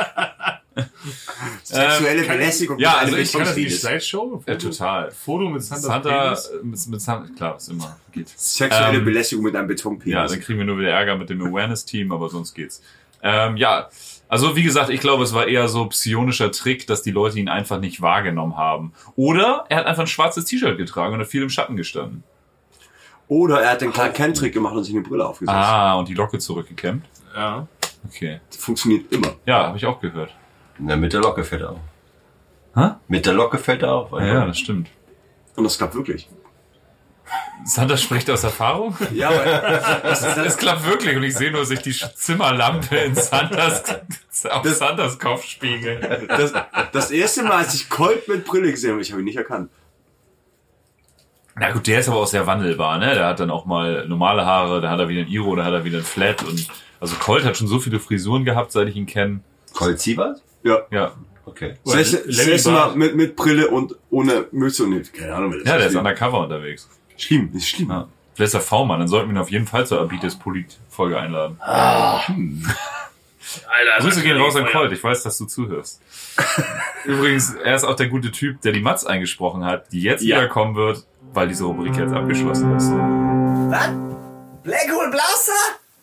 Sexuelle Belästigung. ja, mit also einem ich Kann das die. Slideshow? Ja, total. Foto mit Santa, Penis? mit, mit Sandra, klar, ist immer, geht. Sexuelle Ähm, Belästigung mit einem Betonpenis. Ja, dann kriegen wir nur wieder Ärger mit dem Awareness-Team, aber sonst geht's. Ähm, ja, also wie gesagt, ich glaube, es war eher so psionischer Trick, dass die Leute ihn einfach nicht wahrgenommen haben. Oder er hat einfach ein schwarzes T-Shirt getragen und hat viel im Schatten gestanden. Oder er hat den Clark Kent Trick gemacht und sich eine Brille aufgesetzt. Ah, und die Locke zurückgekämmt. Ja. Okay. Funktioniert immer. Ja, habe ich auch gehört. Na, mit der Locke fällt er auf. Hä? Mit der Locke fällt er auf. Ja, ja, das stimmt. Und das klappt wirklich. Sandra spricht aus Erfahrung. Ja, aber Es klappt wirklich und ich sehe nur sich die Zimmerlampe in Sanders, auf Das- Sanders Kopf spiegeln. das, das erste Mal, als ich Colt mit Brille gesehen habe, ich habe ihn nicht erkannt. Na gut, der ist aber auch sehr wandelbar, ne? Der hat dann auch mal normale Haare, da hat er wieder ein Iro, da hat er wieder ein Flat und also Colt hat schon so viele Frisuren gehabt, seit ich ihn kenne. Colt Sievert? Ja. Ja. Okay. Bart. Mal mit, mit Brille und ohne Mütze und keine Ahnung, das Ja, der ist schlimm. undercover unterwegs. Schlimm, das ist schlimm. Ja. Vielleicht ist er V-Mann, dann sollten wir ihn auf jeden Fall zur Abites Polit-Folge einladen. Alter, Grüße gehen raus an Colt, ich weiß, dass du zuhörst. Übrigens, er ist auch der gute Typ, der die Mats eingesprochen hat, die jetzt Ja. wiederkommen wird, weil diese Rubrik jetzt abgeschlossen ist. Was? Blackhole Blaster?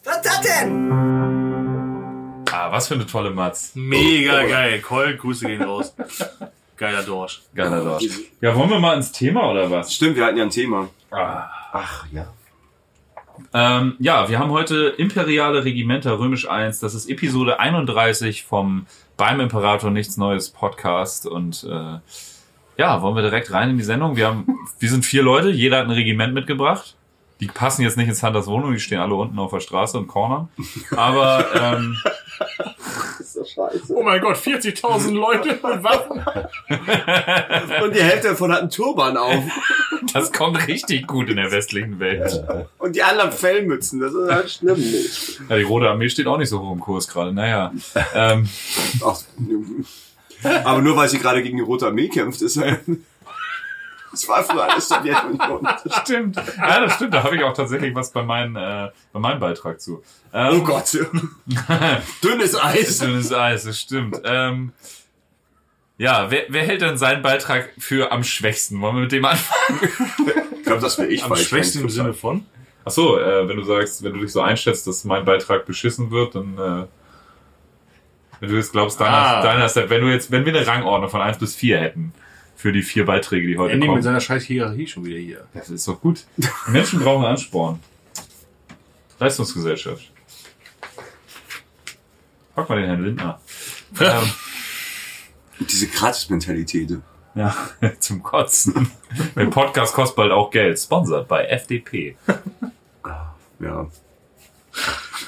Was das denn? Ah, was für eine tolle Mats. Mega geil. Colt, Grüße gehen raus. Geiler Dorsch. Geiler Dorsch. Ja, wollen wir mal ins Thema oder was? Stimmt, wir hatten ja ein Thema. Ach, ja. Ähm, ja, wir haben heute Imperiale Regimenter Römisch 1. Das ist Episode 31 vom Beim Imperator Nichts Neues Podcast. Und äh, ja, wollen wir direkt rein in die Sendung? Wir haben, wir sind vier Leute, jeder hat ein Regiment mitgebracht. Die passen jetzt nicht in Sanders Wohnung, die stehen alle unten auf der Straße und cornern. Aber ähm, Oh mein Gott, 40.000 Leute mit Waffen. Und die Hälfte davon hat einen Turban auf. das kommt richtig gut in der westlichen Welt. Und die anderen Fellmützen, das ist halt schlimm. Ja, die Rote Armee steht auch nicht so hoch im Kurs gerade. Naja. Ähm, Ach, aber nur weil sie gerade gegen die Rote Armee kämpft, ist er. Das war früher alles Sowjetunion. stimmt. Ja, das stimmt. Da habe ich auch tatsächlich was bei, meinen, äh, bei meinem Beitrag zu. Ähm, Oh Gott. Dünnes Eis. Dünnes Eis, das stimmt. Ähm, ja, wer, wer hält denn seinen Beitrag für am schwächsten? Wollen wir mit dem anfangen? Ich glaube, das wäre ich, Am schwächsten im Sinne von? Ach so, äh, wenn du sagst, wenn du dich so einschätzt, dass mein Beitrag beschissen wird, dann äh, wenn du jetzt glaubst, deiner, Ah. deiner ist wenn du jetzt, wenn wir eine Rangordnung von 1 bis 4 hätten für die vier Beiträge, die heute Andy mit kommen. seiner scheiß Hierarchie schon wieder hier. Das ist doch gut. Menschen brauchen Ansporn. Leistungsgesellschaft. Frag mal den Herrn Lindner. ähm. Diese Gratis-Mentalität. ja, zum Kotzen. Der Podcast kostet bald auch Geld. Sponsored bei FDP. Ja.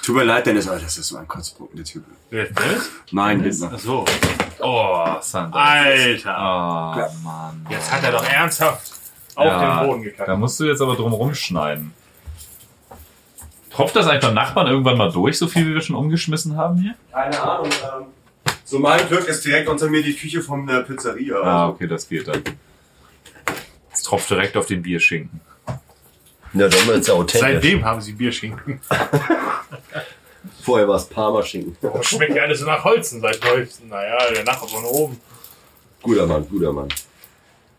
Tut mir leid, Dennis, aber das ist so ein Kotzpunkt, der Typ. Wer ist Dennis? Nein, Lindner. Ach so. Oh, Sandra. Alter. Oh, Mann. Jetzt hat er doch ernsthaft auf Ja, den Boden Da gekackt. musst du jetzt aber drum rumschneiden. Tropft das eigentlich beim Nachbarn irgendwann mal durch, so viel wie wir schon umgeschmissen haben hier? Keine Ahnung. Ähm, so mein Glück ist direkt unter mir die Küche von der Pizzeria. Ah, okay, das geht dann. Es tropft direkt auf den Bierschinken. Ja, dann wird es ja authentisch. Seitdem haben sie Bierschinken. Vorher war es Parmaschinken. Oh, schmeckt ja alles so nach Holzen seit Holzen. Naja, der Nachbar von oben. Guter Mann, guter Mann.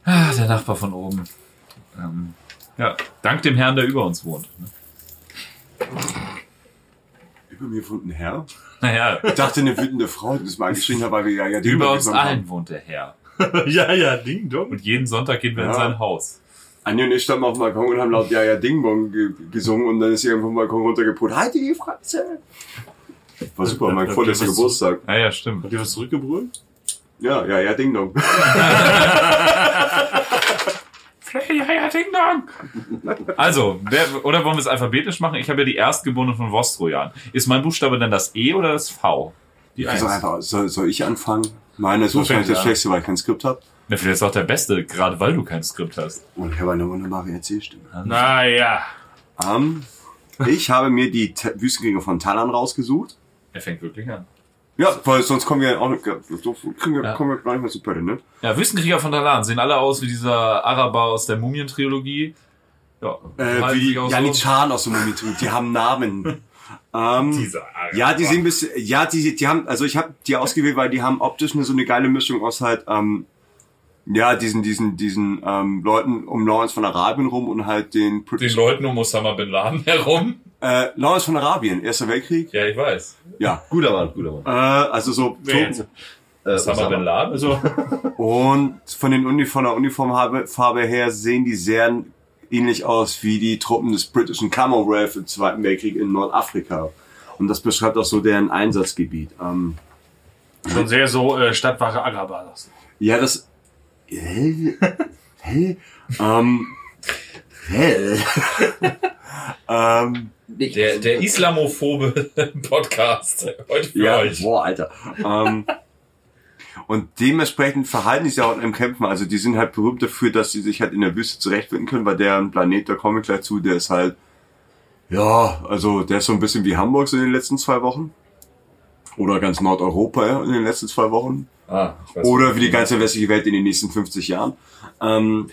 Ah, der Nachbar von oben. Ähm, ja, dank dem Herrn, der über uns wohnt. ne? Über mir wohnt ein Herr. Naja, Ich dachte, eine wütende Frau, die das mal angeschrien hat, weil wir ja, ja die über uns übergekommen haben. allen wohnt der Herr. ja, ja, Ding Dong. Und jeden Sonntag gehen wir in Ja. sein Haus. Anja und ich standen auf dem Balkon und haben laut Ja, ja, Ding Bong ge gesungen und dann ist sie irgendwann vom Balkon runtergebrüllt. Halt die Fresse! War super, mein Ja, vorletzter Geburtstag. Ja, ja, stimmt. Habt ihr was zurückgebrüllt? Ja, ja, ja, Ding Dong. Ja, ja, Ding Dong. Also, wer, oder wollen wir es alphabetisch machen? Ich habe ja die Erstgeborene von Vostrojan. Ist mein Buchstabe dann das E oder das V? Die Also Eins. einfach, soll, soll ich anfangen? Meine ist Du wahrscheinlich fängst das. Schlechteste, weil ich kein Skript habe. Na, vielleicht ist auch der Beste, gerade weil du kein Skript hast. Und ich habe eine wunderbare Erzählstimme. Naja. Am Ich habe mir die Ta- Wüstenkrieger von Talan rausgesucht. Er fängt wirklich an. Ja, weil sonst kommen wir auch nicht, so kriegen wir, Ja. kommen wir gar nicht mehr zu Pötte, ne? Ja, Wüstenkrieger von Talan sehen alle aus wie dieser Araber aus der Mumien-Trilogie. Ja, Äh, wie so. Janitscharen aus dem Mumie-Trilogie, die haben Namen. ähm, Dieser Araber. ja, die sehen ein bisschen, ja, die, die haben, also ich habe die ausgewählt, weil die haben optisch eine, so eine geile Mischung aus halt, ähm, ja, diesen, diesen, diesen ähm, Leuten um Lawrence von Arabien rum und halt den, Den Leuten um Osama Bin Laden herum. äh, Lawrence von Arabien, Erster Weltkrieg, Ja, ich weiß. ja. Guter Mann, guter Mann. Äh, also so, jetzt? Äh, Osama Bin Laden? Also, Und von den Uni von der Uniformfarbe Farbe her sehen die sehr ähnlich aus wie die Truppen des britischen Commonwealth im Zweiten Weltkrieg in Nordafrika. Und das beschreibt auch so deren Einsatzgebiet. Ähm, schon sehr so äh, Stadtwache du. ja, das. Hä? Hä? Ähm. Hä? ähm, Der, der islamophobe Podcast. Heute für ja, euch. boah, Alter. Ähm, und dementsprechend verhalten die sich auch im Kämpfen. Also die sind halt berühmt dafür, dass sie sich halt in der Wüste zurechtfinden können, weil deren Planet, da komme ich gleich zu, der ist halt, ja, also der ist so ein bisschen wie Hamburg so in den letzten zwei Wochen. Oder ganz Nordeuropa ja, in den letzten zwei Wochen. Ah, ich weiß Oder wie die ganze westliche Welt in den nächsten 50 Jahren. Ähm,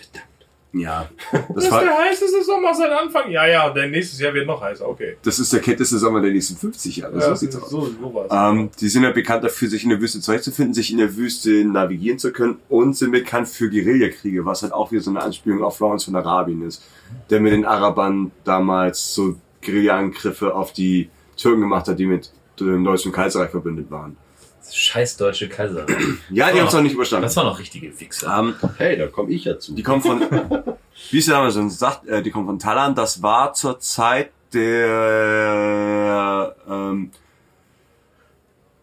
ja, das Das ist der heißeste Sommer seit Anfang. Ja, ja, der nächstes Jahr wird noch heißer, okay. das ist der kälteste Sommer der nächsten 50 Jahre. so sieht's aus. so, sowas. Ähm, die sind ja bekannt dafür, sich in der Wüste zurechtzufinden, sich in der Wüste navigieren zu können und sind bekannt für Guerillakriege, was halt auch wieder so eine Anspielung auf Lawrence von Arabien ist, der mit den Arabern damals so Guerillaangriffe auf die Türken gemacht hat, die mit dem Deutschen Kaiserreich verbündet waren. Scheiß deutsche Kaiser. Ja, die Oh, haben es noch nicht überstanden. Das waren noch richtige Wichser. Ähm, Hey, da komme ich ja zu. die kommen von, wie es der Name schon sagt, äh, die kommen von Talan. Das war zur Zeit der ähm,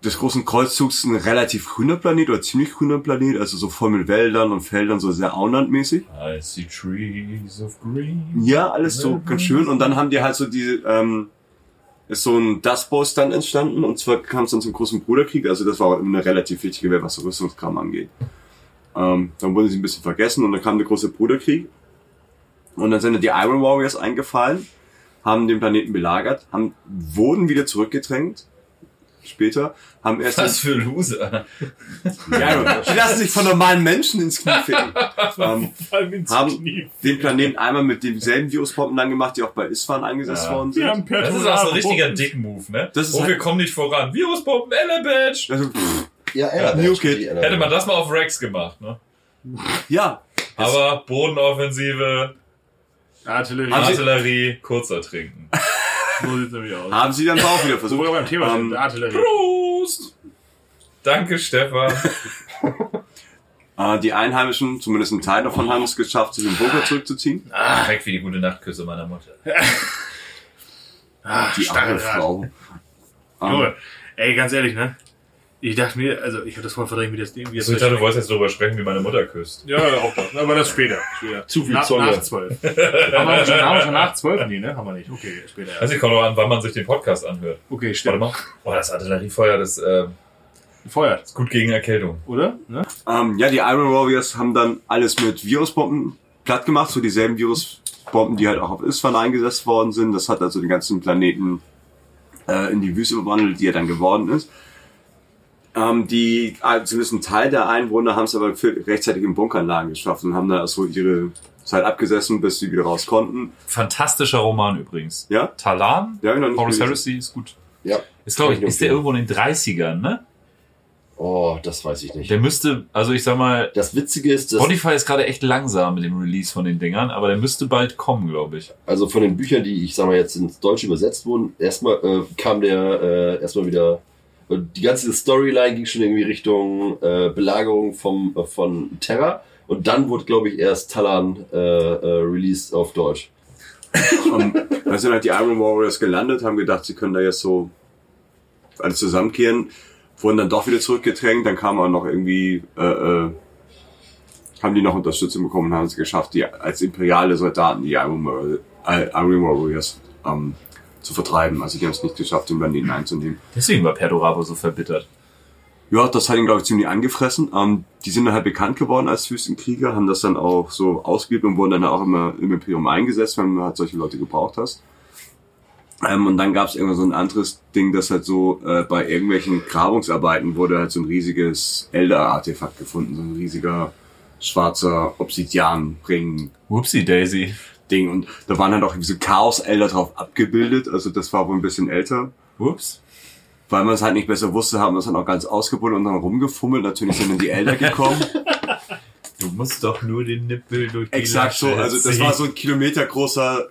des großen Kreuzzugs ein relativ grüner Planet oder ziemlich grüner Planet, also so voll mit Wäldern und Feldern, so sehr auenlandmäßig. I see trees of green. Ja, alles so ganz schön. Und dann haben die halt so die, ähm, ist so ein Dust Bowl Stand entstanden und zwar kam es dann zum großen Bruderkrieg, also das war immer eine relativ wichtige Welt, was so Rüstungskram angeht. Ähm, dann wurden sie ein bisschen vergessen und dann kam der große Bruderkrieg. Und dann sind dann die Iron Warriors eingefallen, haben den Planeten belagert, haben, wurden wieder zurückgedrängt, später, haben erst Was für Loser. ja, die lassen sich von normalen Menschen ins Knie ficken. ähm, Vor allem ins haben Knie. den Planeten einmal mit demselben Virusbomben dann gemacht, die auch bei Isfahan eingesetzt Ja. worden sind. Das ist auch so ein richtiger Dick-Move, ne? Das ist oh, halt- wir kommen nicht voran. Virusbomben, Ella Badge. Also, pff, Ja, Ella, New Badge, Kid. die Ella Hätte man das mal auf Rex gemacht, ne? ja, Aber Bodenoffensive, Artillerie. Sie- Artillerie, kurzer trinken. so sieht's nämlich aus. haben sie dann auch wieder Wo wir versucht. beim Thema Ähm, sind, Artillerie. Prost! Danke, Stefan. Äh, die Einheimischen, zumindest ein Teil davon, haben es geschafft, sich im Bunker zurückzuziehen. Schmeckt wie die gute Nachtküsse meiner Mutter. Ah, Die starre Frau. Ähm, Junge, ey, ganz ehrlich, ne? Ich dachte mir, also ich habe das voll verdrängt, wie das Ding, wie das Also ich dachte, du wolltest jetzt darüber sprechen, wie meine Mutter küsst. Ja, auch das. Aber das später. später. Zu viel nach, Zunge. Nach zwölf. haben, wir schon, haben wir schon nach zwölf? Nee, ne? Haben wir nicht. Okay, später. Also ich komme noch an, wann man sich den Podcast anhört. Okay, Warte stimmt. mal. Oh, das Artilleriefeuer, das äh, Feuert, ist gut gegen Erkältung. oder? Ne? Ähm, ja, die Iron Warriors haben dann alles mit Virusbomben platt gemacht, so dieselben Virusbomben, die halt auch auf Isfahan eingesetzt worden sind. Das hat also den ganzen Planeten äh, in die Wüste verwandelt, die er dann geworden ist. Ähm, die, äh, zumindest ein Teil der Einwohner haben es aber rechtzeitig in Bunkeranlagen geschafft und haben da so ihre Zeit abgesessen, bis sie wieder raus konnten. Fantastischer Roman übrigens. Ja? Talan, Ja, nicht Horus. Heresy ist gut. Ja. Ist, glaube ich, ist der irgendwo in den 30ern, ne? Oh, das weiß ich nicht. Der müsste, also ich sag mal, Das Witzige ist, dass, Spotify ist gerade echt langsam mit dem Release von den Dingern, aber der müsste bald kommen, glaube ich. also von den Büchern, die ich sag mal jetzt ins Deutsche übersetzt wurden, erstmal äh, kam der äh, erstmal wieder äh, die ganze Storyline ging schon irgendwie Richtung äh, Belagerung vom äh, von Terra und dann wurde glaube ich erst Talan äh, äh, released auf Deutsch. Und dann sind halt die Iron Warriors gelandet, haben gedacht, sie können da jetzt so alles zusammenkehren, wurden dann doch wieder zurückgedrängt, dann kam auch noch irgendwie, äh, äh, haben die noch Unterstützung bekommen, haben es geschafft, die als imperiale Soldaten die Iron, äh, Warriors ähm, zu vertreiben. Also die haben es nicht geschafft, den Planeten einzunehmen. Deswegen war Perdorabo so verbittert. Ja, das hat ihn, glaube ich, ziemlich angefressen. Ähm, die sind dann halt bekannt geworden als Wüstenkrieger, haben das dann auch so ausgeübt und wurden dann auch immer im Imperium eingesetzt, wenn du halt solche Leute gebraucht hast. Ähm, und dann gab es irgendwann so ein anderes Ding, das halt so äh, bei irgendwelchen Grabungsarbeiten wurde halt so ein riesiges Elder-Artefakt gefunden, so ein riesiger schwarzer Obsidian-Ring. Whoopsie Daisy. Ding und da waren halt auch diese Chaos-Elder drauf abgebildet, also das war wohl ein bisschen älter. Whoops. Weil man es halt nicht besser wusste, haben wir es dann auch ganz ausgebunden und dann rumgefummelt. Natürlich sind dann die Elder gekommen. Du musst doch nur den Nippel durch die Exakt so, Lasche also das war so ein kilometergroßer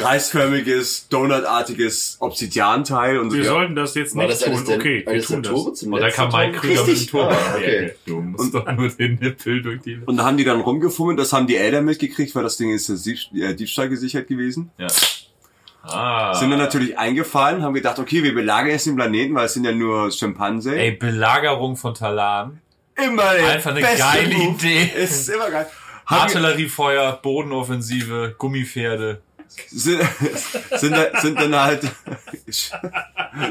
kreisförmiges, donutartiges Obsidianteil und so. Wir ja. sollten das jetzt nicht das tun. der, Okay, wir tun das. Und da letzten kam Mike? Krüger mit dem. Tor. Ah, okay. Du musst doch nur den Nippel durch die Und da haben die dann rumgefummelt, das haben die Elder mitgekriegt, weil das Ding ist Dieb äh, Diebstahl gesichert gewesen. Ja. Ah. Sind dann natürlich eingefallen, haben gedacht, okay, wir belagern jetzt den Planeten, weil es sind ja nur Schimpansen. Ey, Belagerung von Talan. immer Einfach eine beste geile Move. Idee. Es ist immer geil. Artilleriefeuer, Bodenoffensive, Gummipferde. Sind, sind, sind dann halt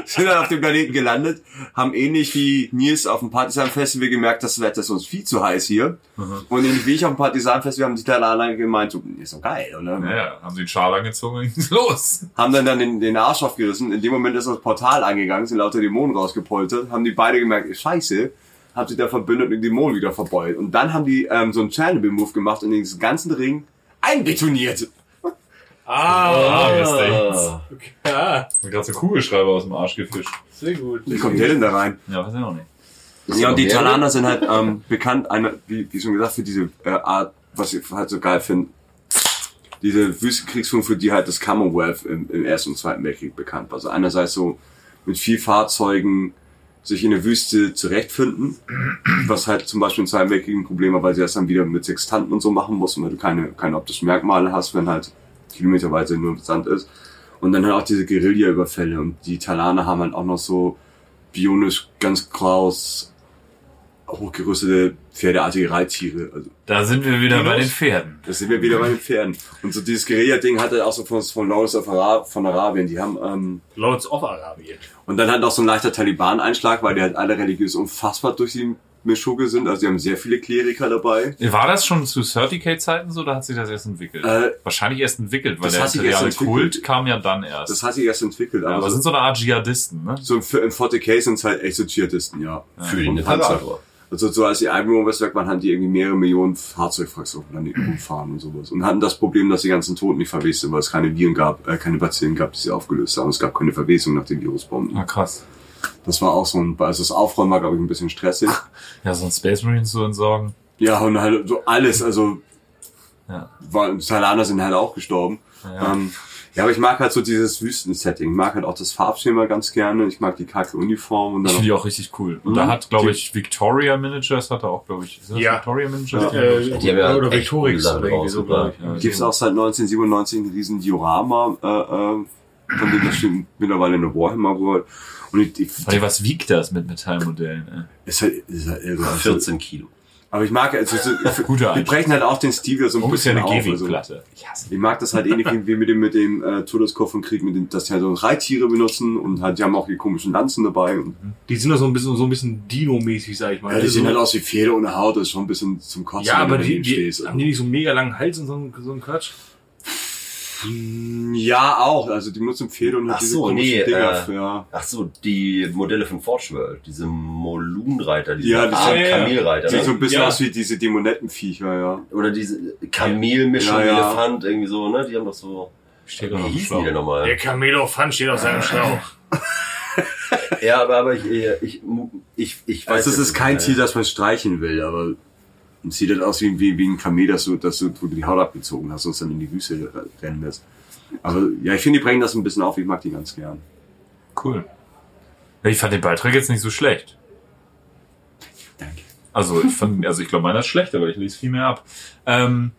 sind dann auf dem Planeten gelandet, haben ähnlich wie Nils auf dem Partisan-Festival gemerkt, das Wetter ist uns viel zu heiß hier. Und ähnlich wie ich auf dem Partisan-Festival haben die Talaner gemeint, so, ist doch geil, oder? Naja, haben sie den Schal angezogen und ging's los. Haben dann, dann den, den Arsch aufgerissen. In dem Moment ist das Portal angegangen, sind lauter Dämonen rausgepoltert, haben die beide gemerkt, scheiße, haben sich da verbündet und den Dämonen wieder verbeult. Und dann haben die ähm, so einen Chernobyl-Move gemacht und den ganzen Ring einbetoniert. Ah, Mist, Ah. Ja, Mir gerade so Kugelschreiber aus dem Arsch gefischt. sehr gut. Wie kommt der denn da rein? Ja, weiß ich auch nicht. Ja, und die? Talaner sind halt ähm, bekannt, eine, wie, wie schon gesagt, für diese äh, Art, was ich halt so geil finde, diese Wüstenkriegsführung, für die halt das Commonwealth im, im Ersten und Zweiten Weltkrieg bekannt war. Also einerseits so mit viel Fahrzeugen sich in der Wüste zurechtfinden, was halt zum Beispiel im Zweiten Weltkrieg ein Problem war, weil sie das dann wieder mit Sextanten und so machen mussten, weil du keine, keine optischen Merkmale hast, wenn halt kilometerweise nur Sand ist. Und dann halt auch diese Guerilla-Überfälle und die Talaner haben halt auch noch so bionisch ganz kraus hochgerüstete pferdeartige Reittiere. Also Da sind wir wieder bei den Pferden. da sind wir wieder bei den Pferden. Und so dieses Guerilla-Ding hatte auch so von, von Lawrence of Ara, von Arabien. Die haben, ähm, Lords of Arabien. und dann halt auch so ein leichter Taliban-Einschlag, weil die halt alle religiös unfassbar durch die Mischugge sind. Also die haben sehr viele Kleriker dabei. War das schon zu 30k-Zeiten so, oder hat sich das erst entwickelt? Äh, Wahrscheinlich erst entwickelt, weil das der hat sich erst imperiale entwickelt. Kult kam ja dann erst. Das hat sich erst entwickelt. ja, aber so, sind so eine Art Dschihadisten, ne? so im, im 40k sind es halt echt so Dschihadisten, ja. Für den Panzer. Also so als die Einwohner weg waren, hatten die irgendwie mehrere Millionen Fahrzeugwracks auf dem Planeten rumfahren und sowas. Und hatten das Problem, dass die ganzen Toten nicht verwest sind, weil es keine Viren gab, äh, keine Bazillen gab, die sie aufgelöst haben. Es gab keine Verwesung nach den Virusbomben. Ah, krass. Das war auch so ein, also das Aufräumen war, glaube ich, ein bisschen stressig. Ja, so ein Space Marines zu entsorgen. Ja, und halt so alles, also Ja. war, Talaner sind halt auch gestorben. Ja. Ähm, ja, aber ich mag halt so dieses Wüstensetting. Ich mag halt auch das Farbschema ganz gerne. Ich mag die kacke Uniform und Ich dann finde die auch richtig cool. Und Mhm. da hat, glaube ich, Victoria Managers hat er auch, glaube ich. Ist das Ja. Victoria Managers? Ja. Äh, Die haben ja oder Victorix oder irgendwie so, glaube ich. Ja. gibt's auch seit 1997 ein riesen Diorama, äh, äh, von dem das steht mittlerweile in der Warhammer World. Und ich, ich, Warte, was wiegt das mit Metallmodellen? Ey? ist halt, ist halt irre. Also, 14 Kilo. Aber ich mag, also, so, Gute die Einstellung. brechen halt auch den Stil wieder so ein Ungefähr bisschen eine auf. Also. Ich hasse ich mag das halt ähnlich wie- mit dem, mit dem äh, Todeskopf und Krieg, mit dem, dass die halt so Reittiere benutzen und halt, die haben auch die komischen Lanzen dabei. Und, Die sind doch so ein bisschen, so ein bisschen Dino-mäßig, sag ich mal. ja, die Also- sehen halt aus wie Pferde ohne Haut, das ist schon ein bisschen zum Kotzen. Ja, wenn aber du die, die, stehst. haben die nicht so einen mega langen Hals und so einen, so einen Quatsch? Ja, auch. Also die benutzen Pferde und Ach so, nee, Dinger äh, ja. Ach so, die Modelle von Forge World, diese Molunreiter, diese Ja, die Art sind- ja. Kamelreiter. Sieht ne? so ein bisschen Ja. aus wie diese Dämonettenviecher, ja. Oder diese Kamelmischung, Ja, ja. Elefant, irgendwie so, ne? Die haben doch so. Ich stehe Wie hießen die denn nochmal? Der Camelophan steht auf seinem Schlauch. Ja, aber, aber ich, ich, ich, ich weiß. Also es ist kein nicht, Tier, das man streichen will, aber sieht halt aus wie, wie, wie ein Kamel, das du, das du, wo du die Haut abgezogen hast und es dann in die Wüste rennen lässt. Aber ja, ich finde, die bringen das ein bisschen auf, ich mag die ganz gern. Cool. Ich fand den Beitrag jetzt nicht so schlecht. Danke. Also ich fand, also ich glaube, meiner ist schlecht, aber ich lese viel mehr ab. Ähm,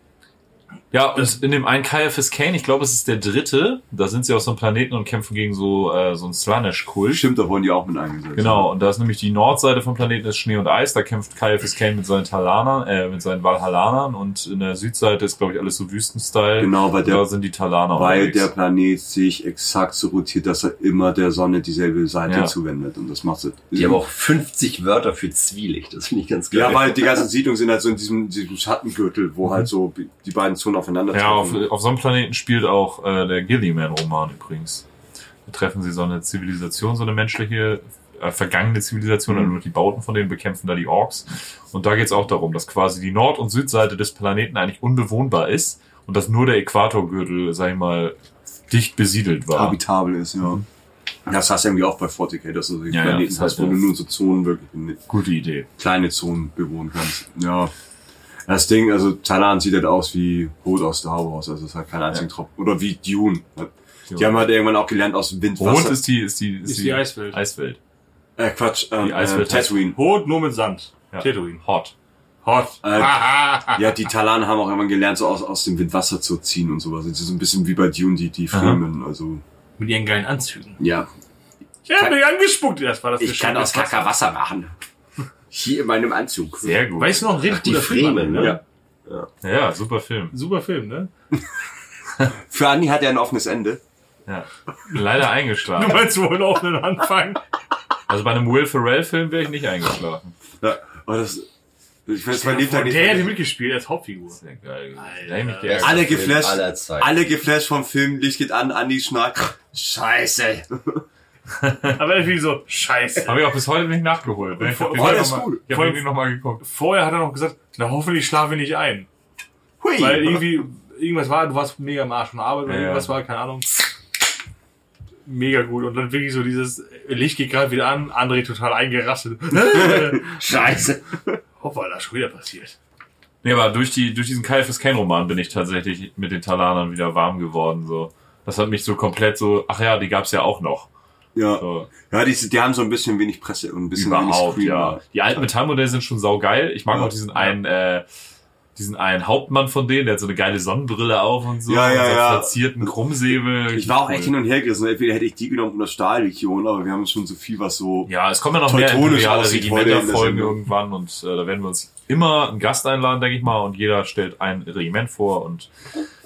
ja, und in dem einen Caiaphas Kane, ich glaube, es ist der dritte, da sind sie auf so einem Planeten und kämpfen gegen so, äh, so einen Slaanesh-Kult. Stimmt, da wurden die auch mit eingesetzt. Genau, und da ist nämlich die Nordseite vom Planeten ist Schnee und Eis, da kämpft Caiaphas Kane mit seinen Talanern, äh, mit seinen Valhallanern und in der Südseite ist, glaube ich, alles so Wüstenstyle. Genau, weil da der, sind die Talaner weil unterwegs. der Planet sich exakt so rotiert, dass er immer der Sonne dieselbe Seite Ja. zuwendet. Und das macht es. Die haben auch 50 Wörter für Zwielicht, das finde ich ganz geil. Ja, weil die ganzen Siedlungen sind halt so in diesem, diesem Schattengürtel, wo halt so die beiden Zonen aufeinander Ja, auf, auf so einem Planeten spielt auch äh, der Gilliman-Roman übrigens. Da treffen sie so eine Zivilisation, so eine menschliche, äh, vergangene Zivilisation, also nur die Bauten von denen bekämpfen da die Orks. Und da geht's auch darum, dass quasi die Nord- und Südseite des Planeten eigentlich unbewohnbar ist und dass nur der Äquatorgürtel, sag ich mal, dicht besiedelt war. habitabel ist, ja. Das hast du irgendwie auch bei 40k, dass du die Ja, ja, Planeten das hast, wo ja. du nur so Zonen wirklich, Gute Idee. kleine Zonen bewohnen kannst. Ja. Das Ding, also Talan sieht halt aus wie Rot aus Star Wars, also es hat keinen einzigen Tropfen. Oder wie Dune. Die haben halt irgendwann auch gelernt aus dem Wind, Rot Wasser. ist die, ist die, ist, Ist die Eiswelt. Eiswelt. äh, Quatsch, ähm, Die Eiswelt äh, Tatooine. Rot nur mit Sand. Ja. Tatooine. Hot. Hot. Äh, ja, die Talan haben auch irgendwann gelernt, so aus, aus dem Wind Wasser zu ziehen und sowas. Das ist so ein bisschen wie bei Dune, die, die Fremen, also, Mit ihren geilen Anzügen. ja. Ich hab mich angespuckt. Das war das Ich kann aus Kacker Wasser machen. Hier in meinem Anzug. Sehr gut. Weißt du noch, richtig die Film, Fremen, ne? ne? Ja. ja, super Film. Super Film, ne? Für Andi hat er ein offenes Ende. Ja. Leider Du eingeschlafen. meinst wohl auch einen Anfang? Also bei einem Will Ferrell-Film wäre ich nicht eingeschlafen. Ja. Aber das, ich weiß mein Lebtag nicht. Der hätte mitgespielt als Hauptfigur. Sehr geil. Alter. Alle geflasht. Alle geflasht vom Film, Licht geht an, Andi schnarcht. Scheiße. Aber irgendwie so, scheiße. Habe ich auch bis heute nicht nachgeholt. Ne? Ich habe das hab den noch mal geguckt. Vorher hat er noch gesagt, na hoffentlich schlafe ich nicht ein. Hui. Weil irgendwie, irgendwas war, du warst mega am Arsch von Arbeit oder Ja, irgendwas war, keine Ahnung. Mega gut. Und dann wirklich so dieses Licht geht gerade wieder an, André total eingerastet. Scheiße. Hoppala, schon wieder passiert. Nee, aber durch, die, durch diesen Kyle Kane Roman bin ich tatsächlich mit den Talanern wieder warm geworden. So. Das hat mich so komplett so, ach ja, die gab's ja auch noch. Ja. So. Ja, die, die haben so ein bisschen wenig Presse und ein bisschen Überhaupt, wenig Screen. ja. Die alten Metallmodelle sind schon saugeil. Ich mag Ja. auch diesen einen, äh, diesen einen Hauptmann von denen, der hat so eine geile Sonnenbrille auf und so. Ja, ja, und so ja. verzierten Krummsäbel. Ich war auch Cool. echt hin und her gerissen. Entweder hätte ich die genommen oder Stahllegion, aber wir haben schon so viel, was so. Ja, es kommen ja noch mehr Regimenterfolgen Sendung. irgendwann und äh, da werden wir uns immer einen Gast einladen, denke ich mal, und jeder stellt ein Regiment vor und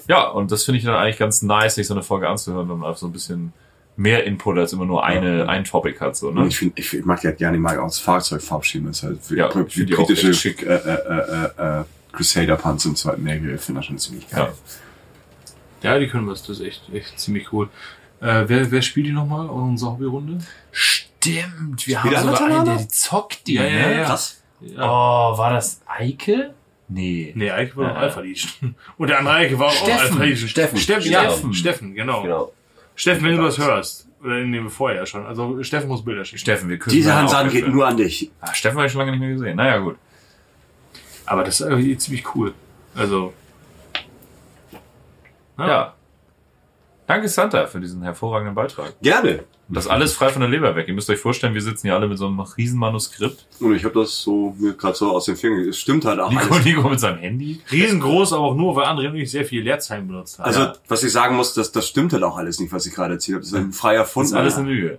ja, und das finde ich dann eigentlich ganz nice, sich so eine Folge anzuhören, wenn man einfach so ein bisschen mehr Input als immer nur eine, ein Topic hat, so, ne? ich finde, ich, ich mag die halt gerne, ich mag auch das Fahrzeugfarbschema. Das ist halt wie, Ja, ich find die auch britische schick. Äh, äh, äh, äh, Crusader-Panzer im Zweiten Weltkrieg. Ich finde das schon ziemlich geil. Ja, die können was, das ist echt, echt ziemlich cool. Äh, wer, wer spielt die nochmal in unserer Hobbyrunde? Stimmt, wir haben sogar einen, der zockt die, Ja, ja, ja. Krass. Ja. Oh, war das Eike? Nee. Nee, Eike war Ja. Alpha Legion. Und der andere Eike war auch Steffen. Alpha Legion. Steffen. Steffen, Ja. Steffen, Steffen, genau. Genau. Steffen, wenn du das hörst. Oder in dem vorher schon. Also Steffen muss Bilder schicken. Steffen, wir küssen Diese seinen Hansan geht nur an dich. Ah, Steffen habe ich schon lange nicht mehr gesehen. Naja, gut. Aber das ist irgendwie ziemlich cool. Also. Ja. Danke, Santa, für diesen hervorragenden Beitrag. Gerne. Und das alles frei von der Leber weg. Ihr müsst euch vorstellen, wir sitzen hier alle mit so einem riesen Manuskript. Und ich habe das so mir gerade so aus den Fingern. Es stimmt halt auch Nico, alles. Nico mit seinem Handy. Riesengroß, aber auch nur, weil André und ich sehr viel Leerzeichen benutzt haben. Also, Ja. was ich sagen muss, das, das stimmt halt auch alles nicht, was ich gerade erzählt habe. Das ist ein freier Das Fund. ist alles eine Lüge.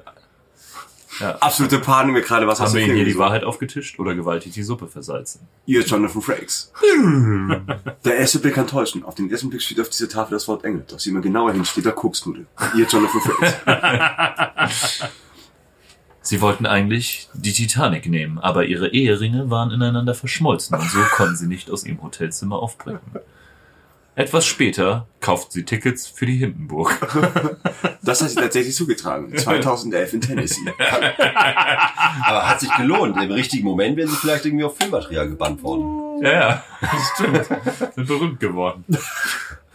Absolute Panik mir gerade was Haben wir den Ihnen hier die Wahrheit aufgetischt oder gewaltig die Suppe versalzen? Ihr Jonathan Frakes. Der erste Blick kann täuschen. Auf den ersten Blick steht auf dieser Tafel das Wort Engel. Doch sieh mal genauer hin, steht da Koksnudel. Ihr Jonathan Frakes. Sie wollten eigentlich die Titanic nehmen, aber ihre Eheringe waren ineinander verschmolzen und so konnten sie nicht aus ihrem Hotelzimmer aufbrechen. Etwas später kauften sie Tickets für die Hindenburg. Das hat sich tatsächlich zugetragen. 2011 in Tennessee. Aber hat sich gelohnt. Im richtigen Moment wären sie vielleicht irgendwie auf Filmmaterial gebannt worden. Ja, ja, das stimmt. Sind berühmt geworden.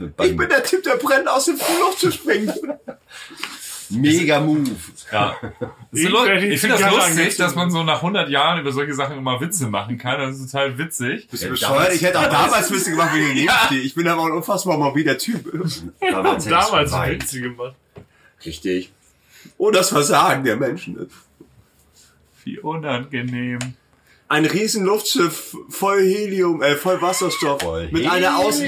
Ich bin der Typ, der brennt aus dem Flugloch zu springen. Mega Move. Ja. Ich ich finde das lustig, dass man so nach 100 Jahren über solche Sachen immer Witze machen kann. Das ist total witzig. Bist du bescheuert? Ich hätte auch damals Witze gemacht, wie ich neben stehe. Ich bin aber ein unfassbar morbider Typ. Damals, Damals. Witze gemacht. Richtig. Oh, das Versagen der Menschen. Wie unangenehm. Ein riesen Luftschiff voll Helium, äh, voll Wasserstoff. Voll mit einer Außen,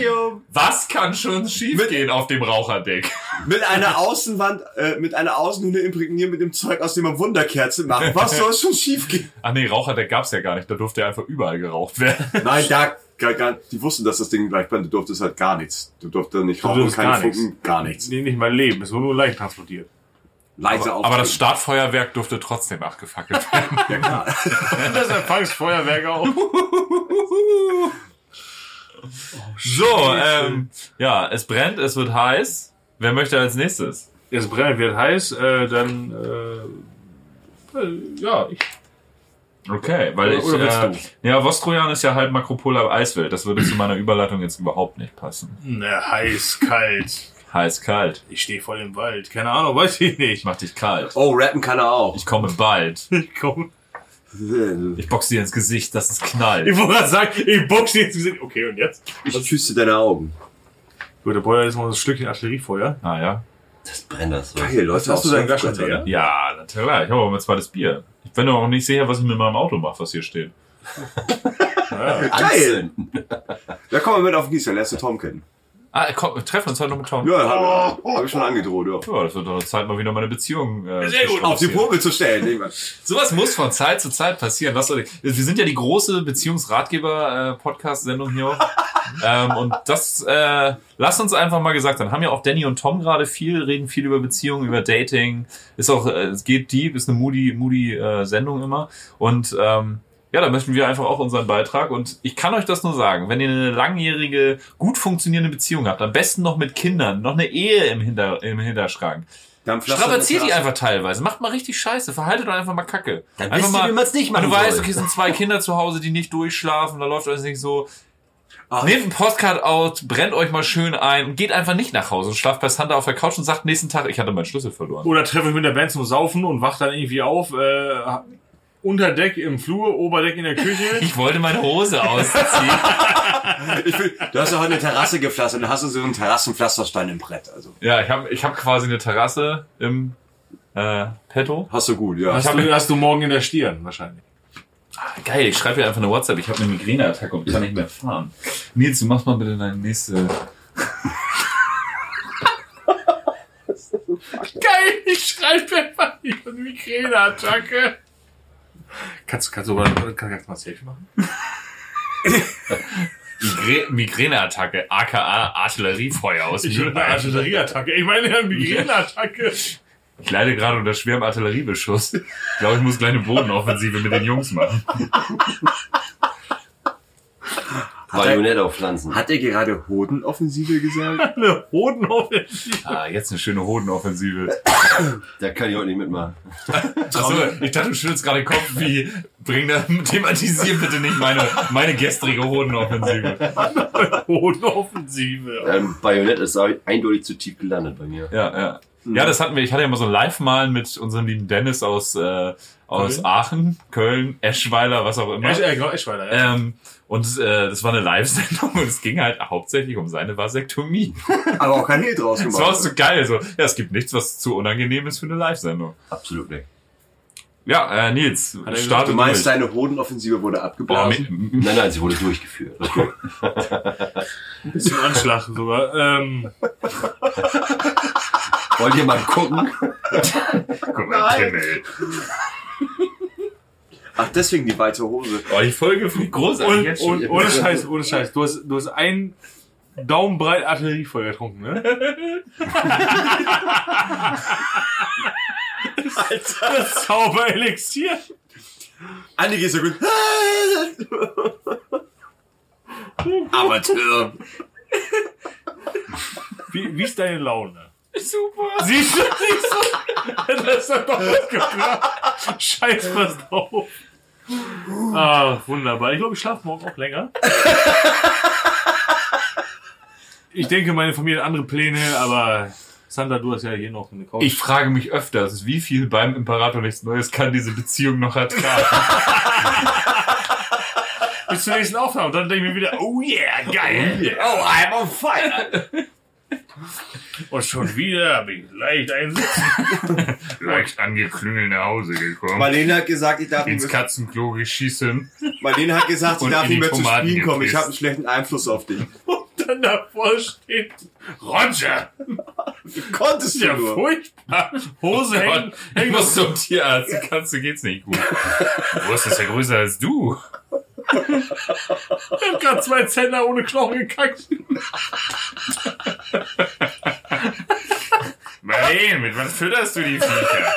Was kann schon schiefgehen auf dem Raucherdeck? mit einer Außenwand, äh, mit einer Außenhülle imprägniert mit dem Zeug, aus dem man Wunderkerze macht. Was soll schon schiefgehen? Ach nee, Raucherdeck gab's ja gar nicht. Da durfte ja einfach überall geraucht werden. Nein, da, gar, gar, die wussten, dass das Ding gleich brennt. Du durftest halt gar nichts. Du durftest nicht rauchen, keine gar Funken, nichts. gar nichts. Nee, nicht mein Leben. Es wurde nur leicht transportiert. Leise Aber, aber das Startfeuerwerk durfte trotzdem abgefackelt werden. Das Empfangsfeuerwerk auch. So, ähm, ja, es brennt, es wird heiß. Wer möchte als nächstes? Es brennt, wird heiß, äh, dann, äh, äh, ja, ich, Okay, weil Oder- oder ich, willst äh, ja, Vostrojan ist ja halt Makropola Eiswelt. Das würde zu meiner Überleitung jetzt überhaupt nicht passen. ne, heiß, kalt. Heiß, kalt. Ich stehe voll im Wald. Keine Ahnung, weiß ich nicht. Macht dich kalt. Oh, rappen kann er auch. Ich komme bald. Ich komm. Ich box dir ins Gesicht, dass es knallt. Ich wollte gerade sagen, ich box dir jetzt gesehen. Okay, und jetzt? Ich küsse deine Augen. Gut, der Boiler ist mal ein Stückchen Artilleriefeuer. Ah ja. Das brennt das so. Geil, Leute, Hast du aus dein Glas schon Surfbrettern. leer? Ja, natürlich. Ich habe aber mein zweites Bier. Ich bin aber auch nicht sicher, was ich mit meinem Auto mache, was hier steht. Geil! Da kommen wir mit auf den Gießer, lässt du Tom kennen. Ah, komm, wir treffen uns heute noch mit Tom. Ja, hab, hab ich schon angedroht, ja. Ja, das wird doch Zeit, mal wieder meine Beziehung äh, Sehr gut. Auf die. Probe zu stellen. Sowas muss von Zeit zu Zeit passieren. Lass doch, wir sind ja die große Beziehungsratgeber-Podcast-Sendung hier. ähm, und das, äh, lass uns einfach mal gesagt sein. Haben ja auch Danny und Tom gerade viel, reden viel über Beziehungen, über Dating. Ist auch, äh, es geht deep, ist eine moody, moody äh, Sendung immer. Und ähm, ja, da möchten wir einfach auch unseren Beitrag. Und ich kann euch das nur sagen, wenn ihr eine langjährige, gut funktionierende Beziehung habt, am besten noch mit Kindern, noch eine Ehe im, Hinter, im Hinterschrank, Dampflaster Strapaziert die einfach teilweise. Macht mal richtig scheiße. Verhaltet doch einfach mal kacke. Dann einfach wisst ihr, wie man's nicht machen Und du weißt, soll. okay, es sind zwei Kinder zu Hause, die nicht durchschlafen, da läuft alles nicht so. Ah. Nehmt einen Postcard out, brennt euch mal schön ein und geht einfach nicht nach Hause und schlaft bei Santa auf der Couch und sagt nächsten Tag, ich hatte meinen Schlüssel verloren. Oder treffe ich mit der Band zum Saufen und wach dann irgendwie auf, äh, unter Deck im Flur, Oberdeck in der Küche. Ich wollte meine Hose ausziehen. Ich will, du hast doch eine Terrasse gepflastert und hast du so einen Terrassenpflasterstein im Brett. Also ja, ich habe ich hab quasi eine Terrasse im äh, Petto. hast du gut, ja. Hast du, hast du morgen in der Stirn, wahrscheinlich. Geil, ich schreibe dir einfach eine WhatsApp. Ich habe eine Migräneattacke und kann nicht mehr fahren. Nils, du machst mal bitte deine nächste. Geil, ich schreibe einfach eine Migräneattacke. Kannst, kannst du kannst, kannst du mal Selfie machen? Migrä Migräneattacke, aka Artilleriefeuer aus Ich will eine. Artillerieattacke. Ich meine eine Migräneattacke. Ich leide gerade unter schwerem Artilleriebeschuss. Ich glaube, ich muss gleich eine Bodenoffensive mit den Jungs machen. Bajonett auf Pflanzen. Hat er gerade Hodenoffensive gesagt? Eine Hodenoffensive. Ah, jetzt eine schöne Hodenoffensive. Da kann ich heute nicht mitmachen. Achso, ich dachte, du schüttelst gerade den Kopf wie, bring da, thematisier bitte nicht meine, meine gestrige Hodenoffensive. Hodenoffensive. Ähm, Bajonett ist eindeutig zu tief gelandet bei mir. Ja, ja. Ja, das hatten wir. Ich hatte ja mal so ein Live-Malen mit unserem lieben Dennis aus, äh, aus Köln? Aachen, Köln, Eschweiler, was auch immer. Esch, äh, genau, Eschweiler, ja. Ähm, und äh, das war eine Live-Sendung und es ging halt hauptsächlich um seine Vasektomie. Aber auch kein Hehl draus Das war gemacht. so geil. So, ja, es gibt nichts, was zu unangenehm ist für eine Live-Sendung. Absolut nicht. Ja, äh, Nils, gesagt, starte Du meinst, durch. deine Hodenoffensive wurde abgeblasen? mi- Nein, nein, sie wurde durchgeführt. Bisschen Anschlag sogar. Ähm, Wollt ihr mal gucken? Guck mal, Pimmel. Ach, deswegen die weite Hose. Oh, die Folge finde ich großartig. und, jetzt schon. und, ohne Scheiß, ohne Scheiß. Du hast, du hast ein Daumenbreit Artilleriefeuer getrunken, ne? Alter. Das Zauberelixier. Andi geht so gut. Amateur. Wie, wie ist deine Laune? Super. Siehst du, siehst du? Das hat doch was gebracht. Scheiß was drauf. Ah, wunderbar. Ich glaube, ich schlafe morgen auch länger. Ich denke, meine Familie hat andere Pläne, aber Sandra, du hast ja hier noch eine Couch. Ich frage mich öfters, wie viel beim Imperator nichts Neues kann diese Beziehung noch ertragen. bis zur nächsten Aufnahme. Und dann denke ich mir wieder, oh yeah, geil. Oh, I'm on fire. Und schon wieder habe ich leicht einsitzen. Leicht angeklüngelt nach Hause gekommen. Marlene hat gesagt, ich darf ins Katzenklo geschießen. Marlene hat gesagt, ich Und darf nicht mehr zu Tomaten spielen kommen. Ich habe einen schlechten Einfluss auf dich. Dann davor steht Roger. Wie konntest du Ja, nur? furchtbar. Hose hängen. Gott, ich muss zum Tierarzt. Die Katze geht's nicht gut. Die Wurst ist ja größer als du. Ich hab grad zwei Zähne ohne Knochen gekackt. Marlene, mit was fütterst du die Viecher?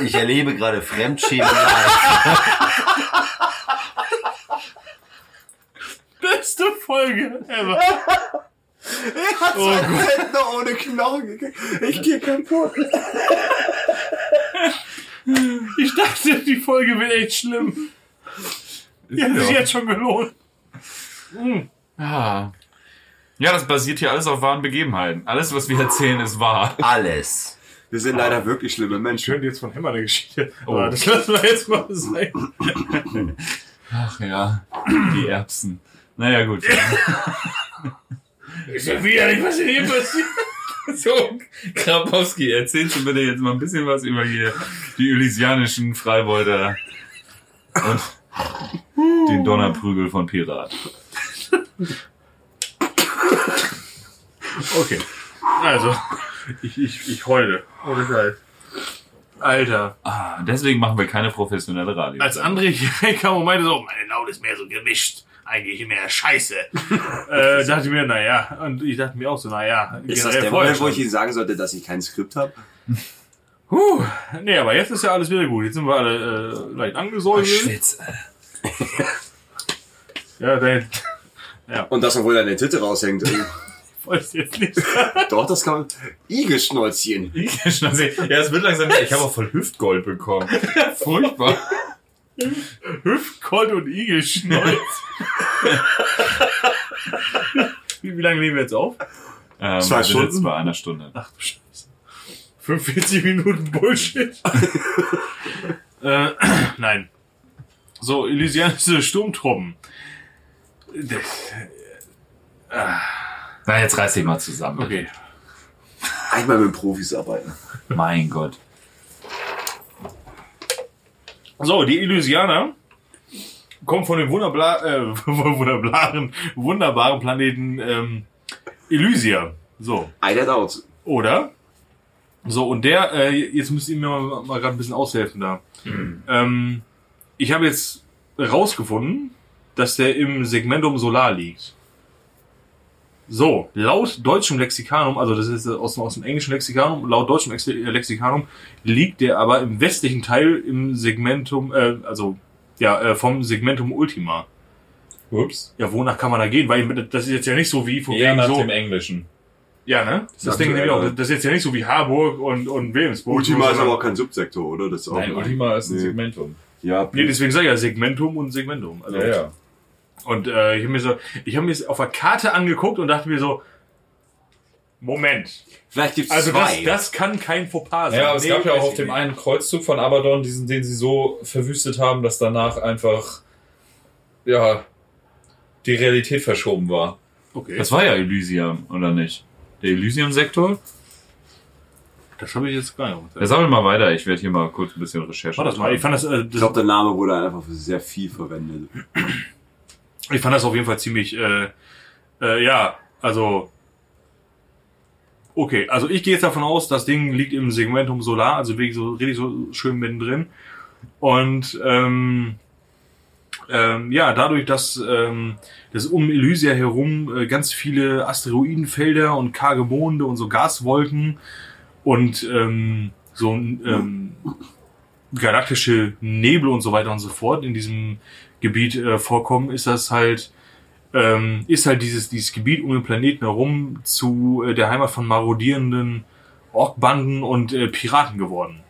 Ich erlebe gerade Fremdschämen. Beste Folge ever. Oh Gott. noch ohne Knochen gekriegt. Ich gehe kaputt. Ich dachte, die Folge wird echt schlimm. Die hat sich jetzt schon gelohnt. Ah. Ja, das basiert hier alles auf wahren Begebenheiten. Alles, was wir erzählen, ist wahr. Alles. Wir sind leider wirklich schlimme Menschen. Schön jetzt von Hämmer eine Geschichte. Oh. Aber das lassen wir jetzt mal sein. Ach ja, die Erbsen. Naja, gut. Ist ja wieder nicht, was hier passiert. So, Krabowski, erzählst du bitte jetzt mal ein bisschen was über hier die elysianischen Freibeuter und den Donnerprügel von Pirat. Okay. Also, ich, ich, ich heule. Ohne Scheiß. Alter. Ah, deswegen machen wir keine professionelle Radio. Als André hier kam und meinte so, meine Laune ist mehr so gemischt. Eigentlich mehr Scheiße. äh, dachte ich mir, naja. Und ich dachte mir auch so, naja. Ist das der Moment, wo ich. Ihnen sagen sollte, dass ich kein Skript habe? Puh. Nee, aber jetzt ist ja alles wieder gut. Jetzt sind wir alle äh, leicht angesäuselt. Schwitz. Ja, dein... Und das, obwohl deine Titte raushängt. Weiß jetzt nicht. Doch, das kann man. Igelschnäuzchen. Ja, es wird langsam. Ich habe auch voll Hüftgold bekommen. Furchtbar. Hüftgold und Igelschnäuz. wie, wie lange nehmen wir jetzt auf? Ähm, Zwei wir sind Stunden? Jetzt bei einer Stunde. Ach du Scheiße. 45 Minuten Bullshit. äh, nein. So, Elysianische Sturmtruppen. Das, Na, jetzt reiß dich mal zusammen. okay. Einmal mit Profis arbeiten. Mein Gott. So, die Elysianer kommen von dem wunderbla äh, wunderbaren, wunderbaren Planeten ähm, Elysia. So. I that out. Oder? So, und der, äh, jetzt müsst ihr mir mal, mal gerade ein bisschen aushelfen da. Ähm, ich habe jetzt rausgefunden, dass der im Segmentum Solar liegt. So, laut deutschem Lexikanum, also das ist aus, aus dem englischen Lexikanum, laut deutschem Ex- Lexikanum liegt der aber im westlichen Teil im Segmentum, äh, also ja, äh, vom Segmentum Ultima. Ups. Ja, wonach kann man da gehen? Weil das ist jetzt ja nicht so wie von Eher wegen nach so. dem Englischen. Ja, ne? Das, Das denke ich auch. Das ist jetzt ja nicht so wie Harburg und, und Wilhelmsburg. Ultima ist aber auch kein Subsektor, oder? Das ist auch Nein, Ultima ist ein Nee. Segmentum. Ja, Nee, deswegen sage ich ja Segmentum und Segmentum. Also, Ja, ja. Und äh, ich habe mir so, ich habe mir es auf der Karte angeguckt und dachte mir so, Moment. vielleicht gibt's Also das, zwei. das kann kein Fauxpas sein. Ja, aber es Nee, gab ja auch auf dem nicht. einen Kreuzzug von Abaddon, diesen, den sie so verwüstet haben, dass danach einfach, ja, die Realität verschoben war. Okay, Das das, war ja Elysium, oder nicht? Der Elysium-Sektor? habe ich jetzt gar nicht. Ja, sammel mal weiter, ich werde hier mal kurz ein bisschen Recherche War das mal. Ich fand das, äh, ich das, glaube, der Name wurde einfach für sehr viel verwendet. Ich fand das auf jeden Fall ziemlich, äh, äh, ja, also Okay, also ich gehe jetzt davon aus, das Ding liegt im Segmentum Solar, also wirklich so richtig so schön mittendrin. Und ähm, ähm, ja, dadurch, dass, ähm, dass um Elysia herum äh, ganz viele Asteroidenfelder und karge Monde und so Gaswolken und ähm, so ähm, galaktische Nebel und so weiter und so fort in diesem Gebiet äh, vorkommen, ist das halt ähm, ist halt dieses, dieses Gebiet um den Planeten herum zu äh, der Heimat von marodierenden Orkbanden und äh, Piraten geworden.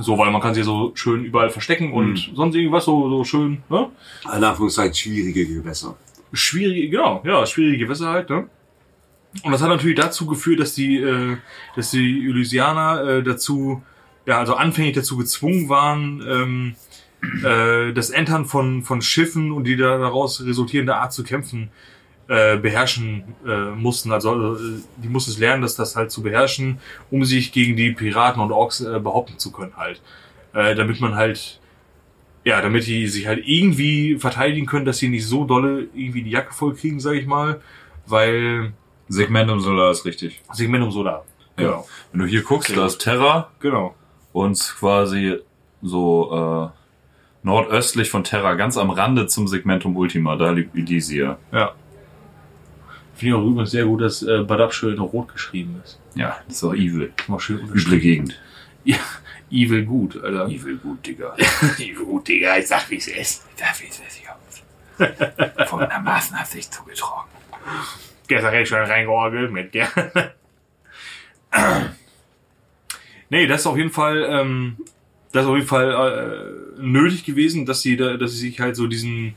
So, weil man kann sie so schön überall verstecken und sonst irgendwas so, so schön, ne? In Anführungszeichen schwierige Gewässer. Schwierige, genau, ja, schwierige Gewässer halt, ne? Und das hat natürlich dazu geführt, dass die, äh, dass die Elysianer äh, dazu, ja, also anfänglich dazu gezwungen waren, ähm, äh, das Entern von, von Schiffen und die da daraus resultierende Art zu kämpfen äh, beherrschen äh, mussten. Also äh, die mussten es lernen, dass das halt zu beherrschen, um sich gegen die Piraten und Orks äh, behaupten zu können halt. Äh, damit man halt, ja, damit die sich halt irgendwie verteidigen können, dass sie nicht so dolle irgendwie die Jacke voll kriegen, sag ich mal, weil Segmentum Solar ist richtig. Segmentum Solar. Ja. Wenn du hier guckst, da ist Terra Genau. und quasi so äh, nordöstlich von Terra, ganz am Rande zum Segmentum Ultima, da liegt Elysia. Ja. Finde ich auch übrigens sehr gut, dass äh, Badab schön in Rot geschrieben ist. Ja, das ist auch evil. Mal schön Üble. Gegend. Ja, Evil gut, Alter. Evil gut, Digga. Evil gut, Digga, ich sag, wie es ist. Ich das, Jungs? Folgendermaßen hat sich zugetragen. Gestern recht schon reingeorgelt mit, gell? nee, das ist auf jeden Fall, ähm, das ist auf jeden Fall äh, nötig gewesen, dass sie, da, dass sie sich halt so diesen,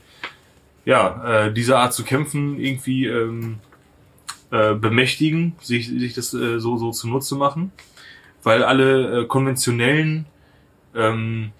ja, äh, dieser Art zu kämpfen irgendwie ähm, äh, bemächtigen, sich, sich das äh, so, so zunutze machen, weil alle äh, konventionellen ähm,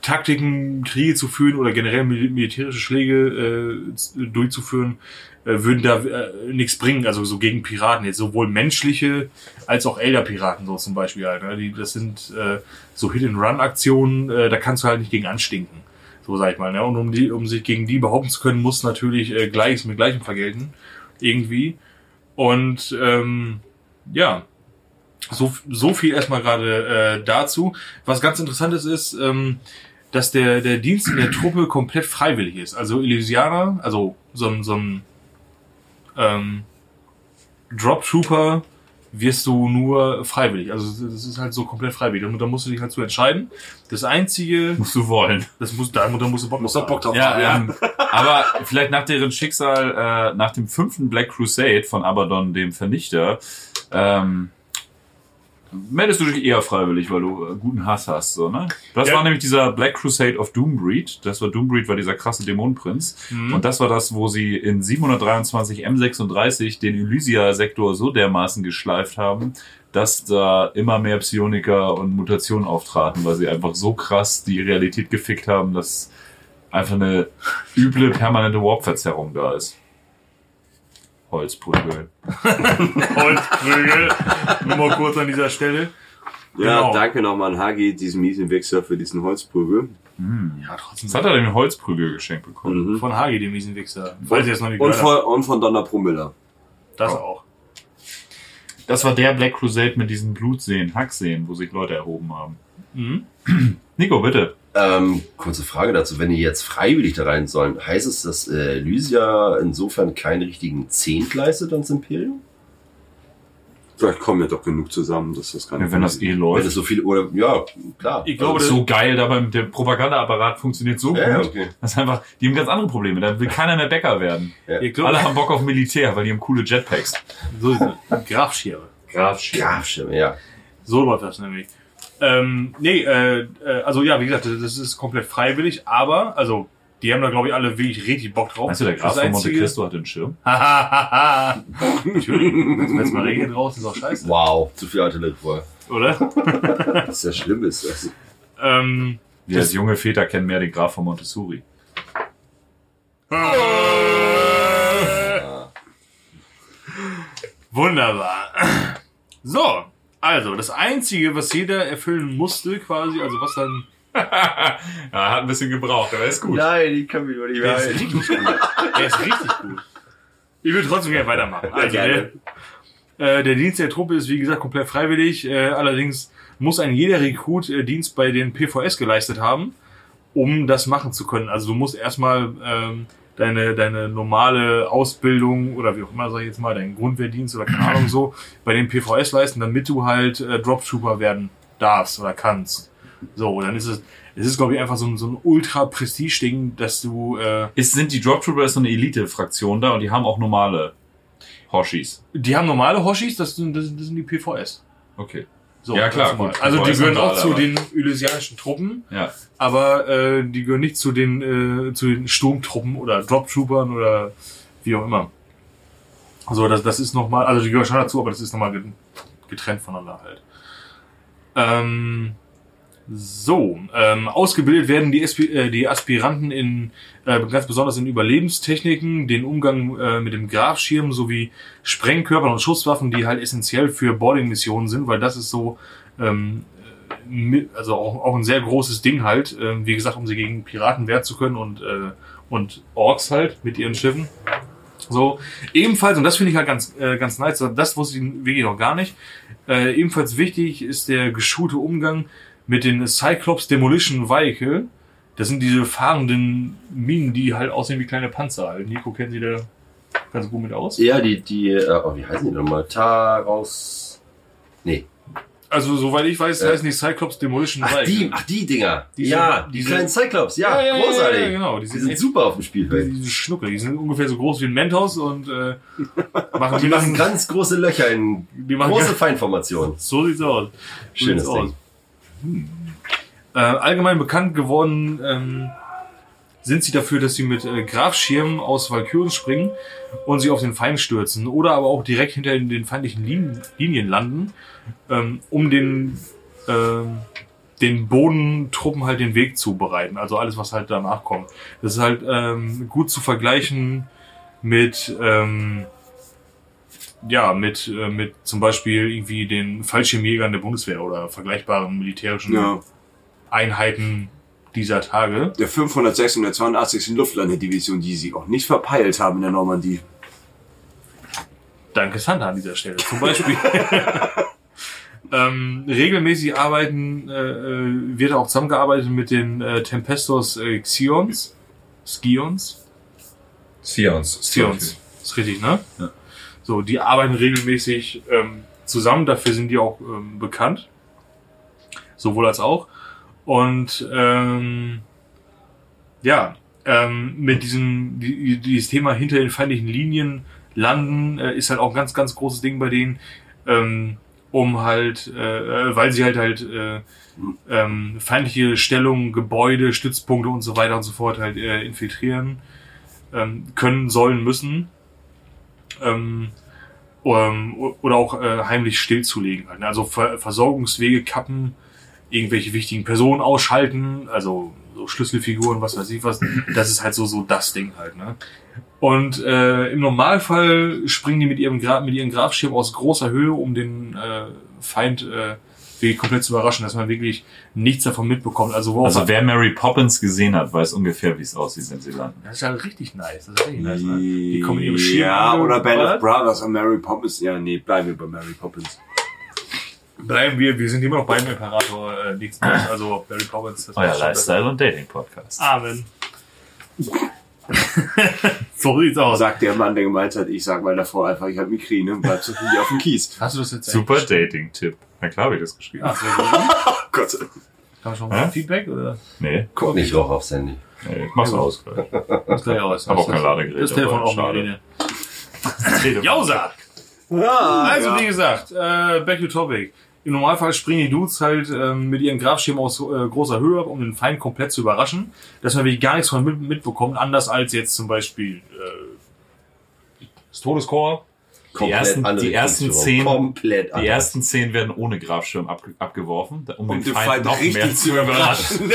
Taktiken, Kriege zu führen oder generell mil- militärische Schläge äh, durchzuführen, äh, würden da äh, nichts bringen. Also so gegen Piraten jetzt sowohl menschliche als auch Elder-Piraten so zum Beispiel halt. Ne? Die, das sind äh, so Hit-and-Run-Aktionen, äh, da kannst du halt nicht gegen anstinken. So sag ich mal. Ne? Und um die, um sich gegen die behaupten zu können, muss natürlich äh, Gleiches mit Gleichem vergelten irgendwie. Und ähm, ja, so, so viel erstmal gerade äh, dazu. Was ganz interessantes ist, ähm, dass der, der Dienst in der Truppe komplett freiwillig ist. Also Elysianer, also so ein, so ein ähm, Drop Trooper wirst du nur freiwillig. Also das ist halt so komplett freiwillig. Und da musst du dich halt zu entscheiden. Das einzige, Musst du wollen. das muss, da, da musst du Bock, Muss doch Bock drauf Ja, haben. ähm, aber vielleicht nach deren Schicksal, äh, nach dem fünften Black Crusade von Abaddon, dem Vernichter, ähm, meldest du dich eher freiwillig, weil du äh, guten Hass hast, so, ne? Das Ja. war nämlich dieser Black Crusade of Doombreed. Das war Doombreed, war dieser krasse Dämonenprinz. Und das war das, wo sie in 723 M36 den Elysia-Sektor so dermaßen geschleift haben, dass da immer mehr Psioniker und Mutationen auftraten, weil sie einfach so krass die Realität gefickt haben, dass einfach eine üble permanente Warp-Verzerrung da ist. Holzprügel. Holzprügel. Nur mal kurz an dieser Stelle. Ja, Genau. danke nochmal an Hagi, diesem miesen Wichser, für diesen Holzprügel. Ja, trotzdem. Was hat er denn den Holzprügel geschenkt bekommen? Mhm. Von Hagi, dem Wiesenwichser. Falls ihr es noch nicht Und von, und von Donna Promiller. Das auch. Das war der Black Crusade mit diesen Blutseen, Hackseen, wo sich Leute erhoben haben. Mhm. Nico, bitte. Ähm, kurze Frage dazu. Wenn die jetzt freiwillig da rein sollen, heißt es, dass äh, Lysia insofern keinen richtigen Zehnt leistet ans Imperium? Vielleicht kommen ja doch genug zusammen, dass das kann. Ja, wenn das eh Wenn es läuft. so viel, oder, ja, klar. Ich glaube, so geil, dabei der Propagandaapparat funktioniert so Ja, ja, gut. okay. Das ist einfach, die haben ganz andere Probleme. Da will keiner mehr Bäcker werden. ich glaube, Alle haben Bock auf Militär, weil die haben coole Jetpacks. so Grafschere. Graf Ja, stimmt, ja. So läuft das nämlich. Ähm, nee, äh, äh, also ja, wie gesagt, das ist komplett freiwillig, aber, also, die haben da, glaube ich, alle wirklich richtig Bock drauf. Meinst du, der Graf Das von Monte Einzige- Cristo hat den Schirm? Hahaha. Natürlich. Wenn es mal regnet draußen, ist auch scheiße. Wow, zu viel Artillerie voll. Oder? Das ist ja schlimm ist. Also, ähm, Wir als junge Väter kennen mehr den Graf von Montessori. Wunderbar. So, also das Einzige, was jeder erfüllen musste, quasi, also was dann. ja, hat ein bisschen gebraucht, aber ist gut. Nein, die können wir nur nicht Der ist richtig gut. Der ist richtig gut. Ich will trotzdem gerne weitermachen. Also, der, äh, der Dienst der Truppe ist, wie gesagt, komplett freiwillig. Äh, allerdings muss ein jeder Rekrut äh, Dienst bei den PVS geleistet haben, um das machen zu können. Also du musst erstmal ähm, deine, deine normale Ausbildung oder wie auch immer, sag ich jetzt mal, deinen Grundwehrdienst oder keine Ahnung so, bei den PVS leisten, damit du halt äh, Droptrooper werden darfst oder kannst. So, dann ist es, es ist, glaube ich, einfach so ein, so ein ultra-Prestige-Ding, dass du, äh, Ist, sind die Drop Troopers so eine Elite-Fraktion da und die haben auch normale Hoshis. die haben normale Hoshis, das sind, das sind, das sind die PVS. Okay. So, Ja, klar, gut. Also die gehören auch alle, zu den elysianischen Truppen, Ja. aber äh, die gehören nicht zu den äh, zu den Sturmtruppen oder Droptroopern oder wie auch immer. So, das, das ist nochmal, also die gehören schon dazu, aber das ist nochmal getrennt voneinander halt. Ähm, so, ähm, ausgebildet werden die, Aspi äh, die Aspiranten in äh, ganz besonders in Überlebenstechniken, den Umgang äh, mit dem Grafschirm sowie Sprengkörpern und Schusswaffen, die halt essentiell für Boarding-Missionen sind, weil das ist so ähm, äh, mi- also auch, auch ein sehr großes Ding halt, äh, wie gesagt, um sie gegen Piraten wehren zu können und äh, und Orks halt mit ihren Schiffen. So, ebenfalls, und das finde ich halt ganz, äh, ganz nice, das wusste ich wirklich noch gar nicht, äh, ebenfalls wichtig ist der geschulte Umgang mit den Cyclops Demolition Vehicle. Das sind diese fahrenden Minen, die halt aussehen wie kleine Panzer. halt. Nico kennen Sie da ganz gut mit aus. Ja, die, die, äh, oh, wie heißen die nochmal? Taros. Nee. Also, soweit ich weiß, Äh. heißen die Cyclops Demolition Ach, Drei. die, ach, die Dinger. Die ja, sind- die die kleinen sind- Cyclops. Ja, Ja, ja, großartig. ja, genau. Die Die sind echt- super auf dem Spielfeld. Diese Schnuckel, die sind ungefähr so groß wie ein Menthaus und äh, machen, Die machen ganz große Löcher in Die machen große Feinformationen. So sieht's aus. So Schönes sieht's Ding. Hm. Äh, allgemein bekannt geworden ähm, sind sie dafür, dass sie mit äh, Grafschirmen aus Valkyren springen und sie auf den Feind stürzen oder aber auch direkt hinter den feindlichen Linien, Linien landen, ähm, um den ähm, den Bodentruppen halt den Weg zu bereiten. Also alles, was halt danach kommt. Das ist halt ähm, gut zu vergleichen mit ähm, ja, mit, äh, mit zum Beispiel irgendwie den Fallschirmjägern der Bundeswehr oder vergleichbaren militärischen Ja. Einheiten dieser Tage. Der 506 und der 82. Luftlandedivision, die sie auch nicht verpeilt haben in der Normandie. Danke Santa an dieser Stelle. Zum Beispiel. ähm, regelmäßig arbeiten, äh, äh, wird auch zusammengearbeitet mit den äh, Tempestos äh, Xions. Skions? Sions. Xions. Ist richtig, ne? Ja. So, die arbeiten regelmäßig ähm, zusammen, dafür sind die auch ähm, bekannt. Sowohl als auch. Und ähm, ja, ähm, mit diesem, die, dieses Thema hinter den feindlichen Linien landen, äh, ist halt auch ein ganz, ganz großes Ding bei denen, ähm, um halt, äh, äh, weil sie halt halt äh, ähm, feindliche Stellungen, Gebäude, Stützpunkte und so weiter und so fort halt äh, infiltrieren ähm, können, sollen, müssen. Ähm, ähm, oder auch äh, heimlich stillzulegen. Halt, ne? Also Ver Versorgungswege kappen, irgendwelche wichtigen Personen ausschalten, also so Schlüsselfiguren, was weiß ich was. Das ist halt so so das Ding halt. Ne? Und äh, im Normalfall springen die mit ihrem Gra mit ihrem Grafschirm aus großer Höhe, um den äh, Feind äh, wirklich komplett zu überraschen, dass man wirklich nichts davon mitbekommt. Also, worauf Also wer Mary Poppins gesehen hat, weiß ungefähr, wie es aussieht, wenn sie landen. das ist ja richtig nice. Das ist richtig nice. Ne? Die kommen Schirm Ja, oder Band of. Brothers und Mary Poppins. Ja, nee, bleiben wir bei Mary Poppins. Bleiben wir, wir sind immer noch beim Imperator, äh, nichts Neues. Also Barry Poppins. Das Euer Lifestyle- und Dating-Podcast. besser. Amen. so sieht's aus. Sagt der Mann, der gemeint hat, ich sag mal davor einfach, ich hab Migräne und bleib so viel auf dem Kies. Hast du das jetzt Super Dating-Tipp. Na klar habe ich das geschrieben. Ach. Oh Gott schon Hä? mal Feedback oder? Nee, Guck nicht auch aufs Handy. nee mach's aus. gleich. Das gleich aus. Hab auch kein Ladegerät Das Telefon auch nicht. Jausa! Ah, Also, ja. wie gesagt, äh, back to topic. Im Normalfall springen die Dudes halt ähm, mit ihren Grafschirmen aus äh, großer Höhe ab, um den Feind komplett zu überraschen, dass man wirklich gar nichts von mit, mitbekommt, anders als jetzt zum Beispiel äh, das Todeskorps. Komplett ersten- die ersten zehn- Komplett Die ersten zehn werden ohne Grafschirm ab, abgeworfen, um, Um den Feind, Feind noch richtig mehr zu überraschen.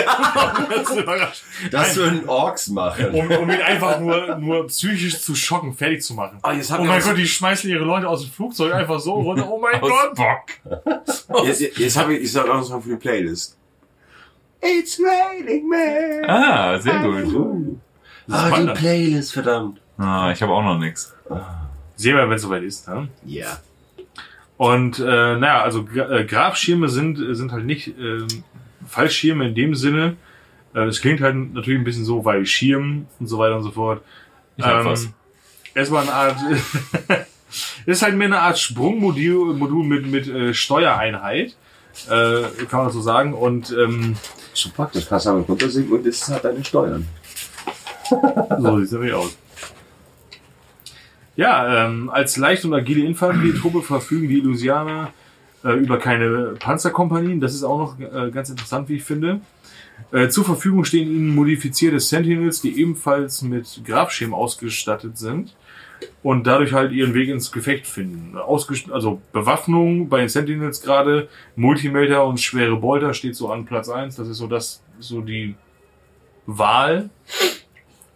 Das würden Orks machen. um, um ihn einfach nur, nur psychisch zu schocken, fertig zu machen. Ah, jetzt oh mein Gott, die schmeißen ihre Leute aus dem Flugzeug einfach so runter. Oh mein Gott. Bock. Jetzt, jetzt- habe ich, ich sag auch noch mal für die Playlist. It's raining man. Ah, sehr gut. Ah, die. Playlist, verdammt. Ah, ich habe auch noch nichts. Sehen wir, wenn es soweit ist. Ne? Ja. Und äh, naja, also Gra äh, Grabschirme sind, sind halt nicht ähm, Fallschirme in dem Sinne. Äh, Es klingt halt natürlich ein bisschen so, weil Schirm und so weiter und so fort. Ich hab was. Erstmal eine Art. ist halt mehr eine Art Sprungmodul Modul mit, mit äh, Steuereinheit. Äh, kann man so sagen. Und ähm, So praktisch, kannst du damit runtersinken und das hat deine Steuern. So sieht's nämlich aus. Ja, ähm, als leicht und agile Infanterietruppe verfügen die Illusianer äh, über keine Panzerkompanien. Das ist auch noch äh, ganz interessant, wie ich finde. Äh, zur Verfügung stehen ihnen modifizierte Sentinels, die ebenfalls mit Grabschirm ausgestattet sind und dadurch halt ihren Weg ins Gefecht finden. Ausgest also Bewaffnung bei den Sentinels gerade, Multimeter und schwere Bolter steht so an Platz eins. Das ist so das, so die Wahl.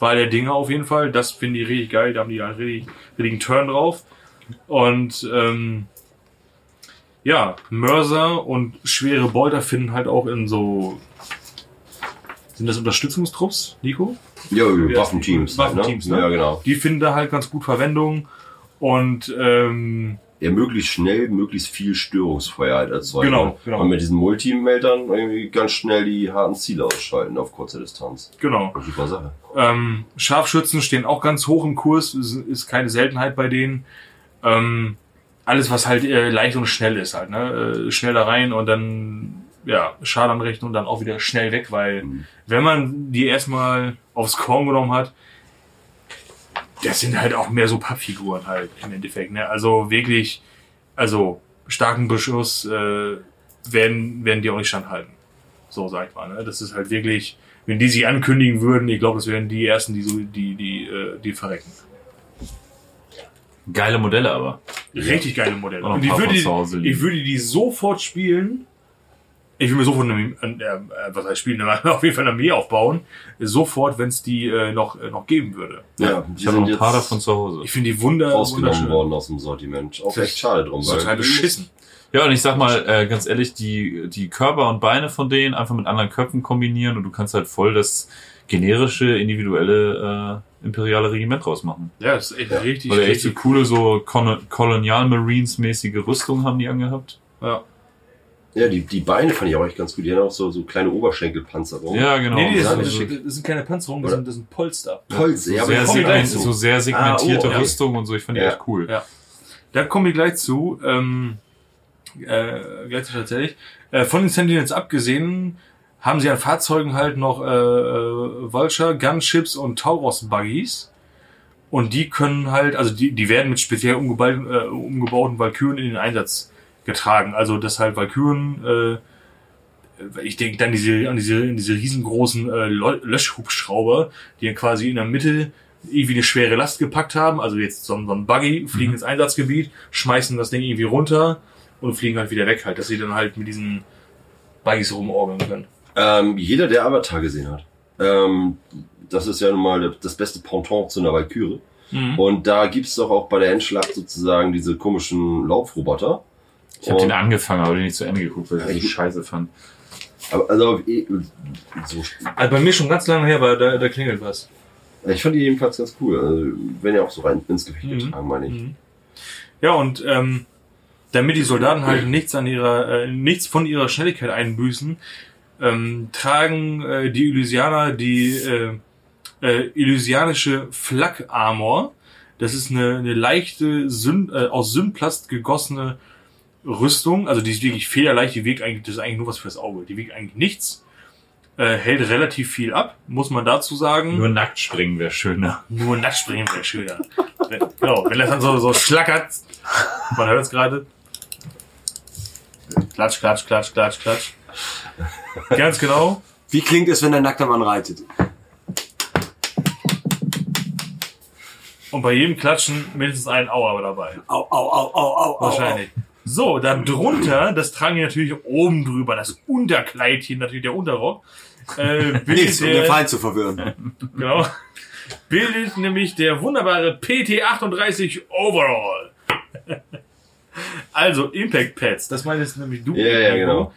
Wahl der Dinge auf jeden Fall. Das finde ich richtig geil. Da haben die einen richtig, richtigen Turn drauf. Und ähm, ja, Mörser und schwere Bolter finden halt auch in so. Sind das Unterstützungstrupps, Nico? Ja, Waffenteams. Waffenteams, ne? Ja, genau. Die finden da halt ganz gut Verwendung. Und ähm, Ja, möglichst schnell, möglichst viel Störungsfreiheit erzeugen. Genau, genau. Und mit diesen Multimeltern irgendwie ganz schnell die harten Ziele ausschalten auf kurze Distanz. genau. Super Sache. Ähm, Scharfschützen stehen auch ganz hoch im Kurs, ist, ist keine Seltenheit bei denen. Ähm, alles, was halt äh, leicht und schnell ist halt, ne? Äh, schnell da rein und dann, ja, Schadenanrechnung und dann auch wieder schnell weg, weil wenn man die erstmal aufs Korn genommen hat, das sind halt auch mehr so Pappfiguren halt im Endeffekt, ne? Also wirklich, also starken Beschuss äh, werden, werden die auch nicht standhalten. So sag ich mal, ne? Das ist halt wirklich, wenn die sich ankündigen würden, ich glaube, das wären die ersten, die so, die, die, äh, die verrecken. Geile Modelle aber. Richtig geile Modelle. Und ich würde, ich würde die sofort spielen. Ich würde mir sofort eine, äh, äh, was heißt spielen, auf jeden Fall eine Armee aufbauen. Sofort, wenn es die äh, noch, äh, noch geben würde. Ja, Ich habe noch ein paar davon zu Hause. Ich finde die Wunder rausgenommen wunderschön. worden aus dem Sortiment. Auch echt schade drum. Das ist total beschissen. Ja, und ich sag mal, äh, ganz ehrlich, die, die Körper und Beine von denen einfach mit anderen Köpfen kombinieren und du kannst halt voll das generische, individuelle äh, imperiale Regiment rausmachen. Ja, das ist echt richtig, Weil die echt so coole, so Kon- Colonial Marines mäßige Rüstung haben die angehabt. Ja. Ja, die, die Beine fand ich auch echt ganz gut. Die haben auch so, so kleine Oberschenkelpanzerung. Ja, genau. Nee, nee, das, Ja, sind, das sind keine Panzerungen, das sind, das sind Polster. Holz, so, ja, aber sehr die kommen segment- so sehr segmentierte Ah, oh, okay. Rüstung und so, ich fand die Ja. echt cool. Ja. Da komme ich gleich zu. Ähm, äh, gleich zu tatsächlich. Äh, von den Sentinels abgesehen haben sie an Fahrzeugen halt noch äh, äh, Vulture, Gunships und Tauros Buggies. Und die können halt, also die, die werden mit speziell umgebauten, äh, umgebauten Valkyren in den Einsatz getragen. Also dass halt Valkyren, äh, ich denke dann diese, an diese, diese riesengroßen äh, Löschhubschrauber, die dann quasi in der Mitte irgendwie eine schwere Last gepackt haben, also jetzt so, ein- so ein Buggy, fliegen ins Einsatzgebiet, schmeißen das Ding irgendwie runter und fliegen halt wieder weg halt, dass sie dann halt mit diesen Buggys rumorgeln können. Ähm, jeder, der Avatar gesehen hat, ähm, das ist ja nun mal das beste Pendant zu einer Valkyrie. Mhm. Und da gibt's doch auch bei der Endschlacht sozusagen diese komischen Laufroboter. Ich habe den angefangen, aber den nicht zu Ende geguckt, weil ich ich- scheiße fand. Aber, also, eh, so, Also bei mir schon ganz lange her, aber da, da klingelt was. ich fand die jedenfalls ganz cool. Also, wenn ja auch so rein ins Gefecht Mhm. getragen, meine ich. Mhm. Ja, und ähm, damit die Soldaten halt nichts an ihrer, äh, nichts von ihrer Schnelligkeit einbüßen, ähm, tragen äh, die Elysianer die äh, äh, Elysianische Flak Armor. Das ist eine, eine leichte Syn äh, aus Synplast gegossene Rüstung. Also die ist wirklich federleicht. Die wiegt eigentlich, das ist eigentlich nur was fürs Auge. Die wiegt eigentlich nichts. Äh, hält relativ viel ab, muss man dazu sagen. Nur nackt springen wäre schöner. Nur nackt springen wäre schöner. Wenn- genau, wenn das dann so, so schlackert, man hört es gerade. Klatsch, klatsch, klatsch, klatsch, klatsch. Ganz genau. Wie klingt es, wenn ein nackter Mann reitet? Und bei jedem Klatschen mindestens ein Auer dabei. Au, au, au, au, au, Wahrscheinlich. So, dann drunter, das tragen die natürlich oben drüber, das Unterkleidchen, natürlich der Unterrock. Äh, bildet Nichts, um den der, Feind zu verwirren. genau, bildet nämlich der wunderbare PT38 Overall. also Impact Pads, das meinst nämlich du. Ja, ja, Nico. genau.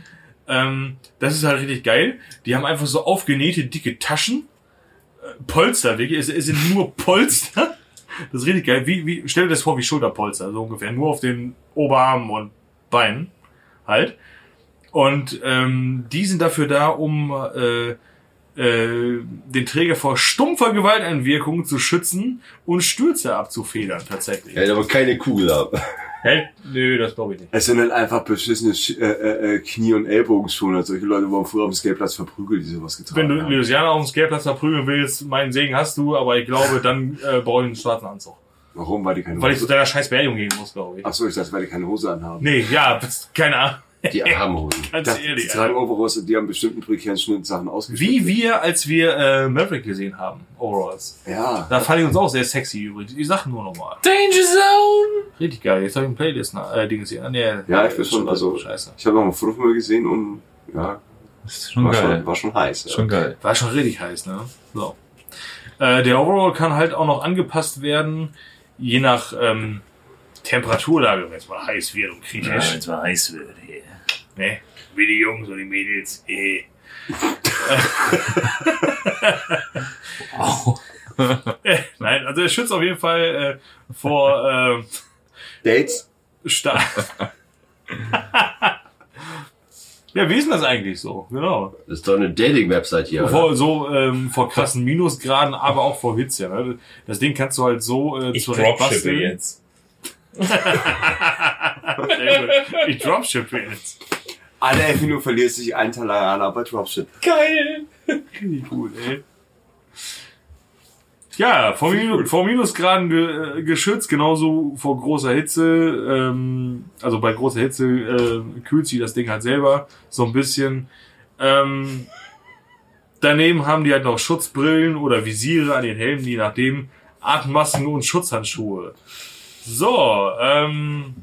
Ähm, das ist halt richtig geil. Die haben einfach so aufgenähte, dicke Taschen. Äh, Polster, wirklich. Es, es sind nur Polster. Das ist richtig geil. Wie, wie, stell dir das vor wie Schulterpolster, so ungefähr. Nur auf den Oberarmen und Beinen halt. Und ähm, die sind dafür da, um äh, äh, den Träger vor stumpfer Gewalteinwirkung zu schützen und Stürze abzufedern, tatsächlich. Er hält aber keine Kugel ab. Hält? Nö, das glaube ich nicht. Es sind halt einfach beschissene Sch- äh, äh, äh, Knie- und Ellbogenschoner. Solche Leute wurden früher auf dem Skateplatz verprügelt, die sowas getragen Wenn du haben. Louisiana auf dem Skateplatz verprügeln willst, meinen Segen hast du, aber ich glaube, dann äh, brauche ich einen schwarzen Anzug. Warum? Weil die keine Weil ich zu Hose... deiner scheiß Beerdigung gehen muss, glaube ich. Achso, ich dachte, weil die keine Hose anhaben. Nee, ja, keine Ahnung. Die Armhosen. Ganz Das, die ehrlich. tragen Alter. Overalls und die haben bestimmten prekären Schnittsachen ausgestattet. Wie wir, als wir äh, Maverick gesehen haben, Overalls. Ja. Da fand ich uns auch sehr sexy übrigens. Ich sag nur nochmal. Danger Zone! Richtig geil. Jetzt habe ich ein Playlist äh, Ding gesehen. Nee, Ja, ich will schon, also- Scheiße. Ich habe noch ein Foto von mir gesehen und ja, Das ist schon war, geil. schon, war schon heiß. Ja. Schon geil. War schon richtig heiß, ne? So. Äh, der Overall kann halt auch noch angepasst werden, je nach ähm, Temperaturlage, wenn es mal heiß wird und kritisch. es mal heiß wird hier. Ne? Wie die Jungs und die Mädels. Eh. Oh. Nein, also er schützt auf jeden Fall äh, vor ähm, Dates? Stahl. ja, wie ist denn das eigentlich so? Genau. Das ist doch eine Dating-Website hier. oder? Vor, so ähm, vor krassen Minusgraden, aber auch vor Hitze. Ne? Das Ding kannst du halt so äh, Ich zurecht dropshippe basteln. jetzt. Sehr gut. Ich dropshippe jetzt. Alle nur verliert sich ein Talaner bei Dropship. Geil. Richtig gut, ey. Ja, vor, Minu vor Minusgraden ge äh, geschützt, genauso vor großer Hitze. Ähm, also bei großer Hitze äh, kühlt sich das Ding halt selber so ein bisschen. Ähm, daneben haben die halt noch Schutzbrillen oder Visiere an den Helmen, je nachdem. Atemmasken und Schutzhandschuhe. So, ähm,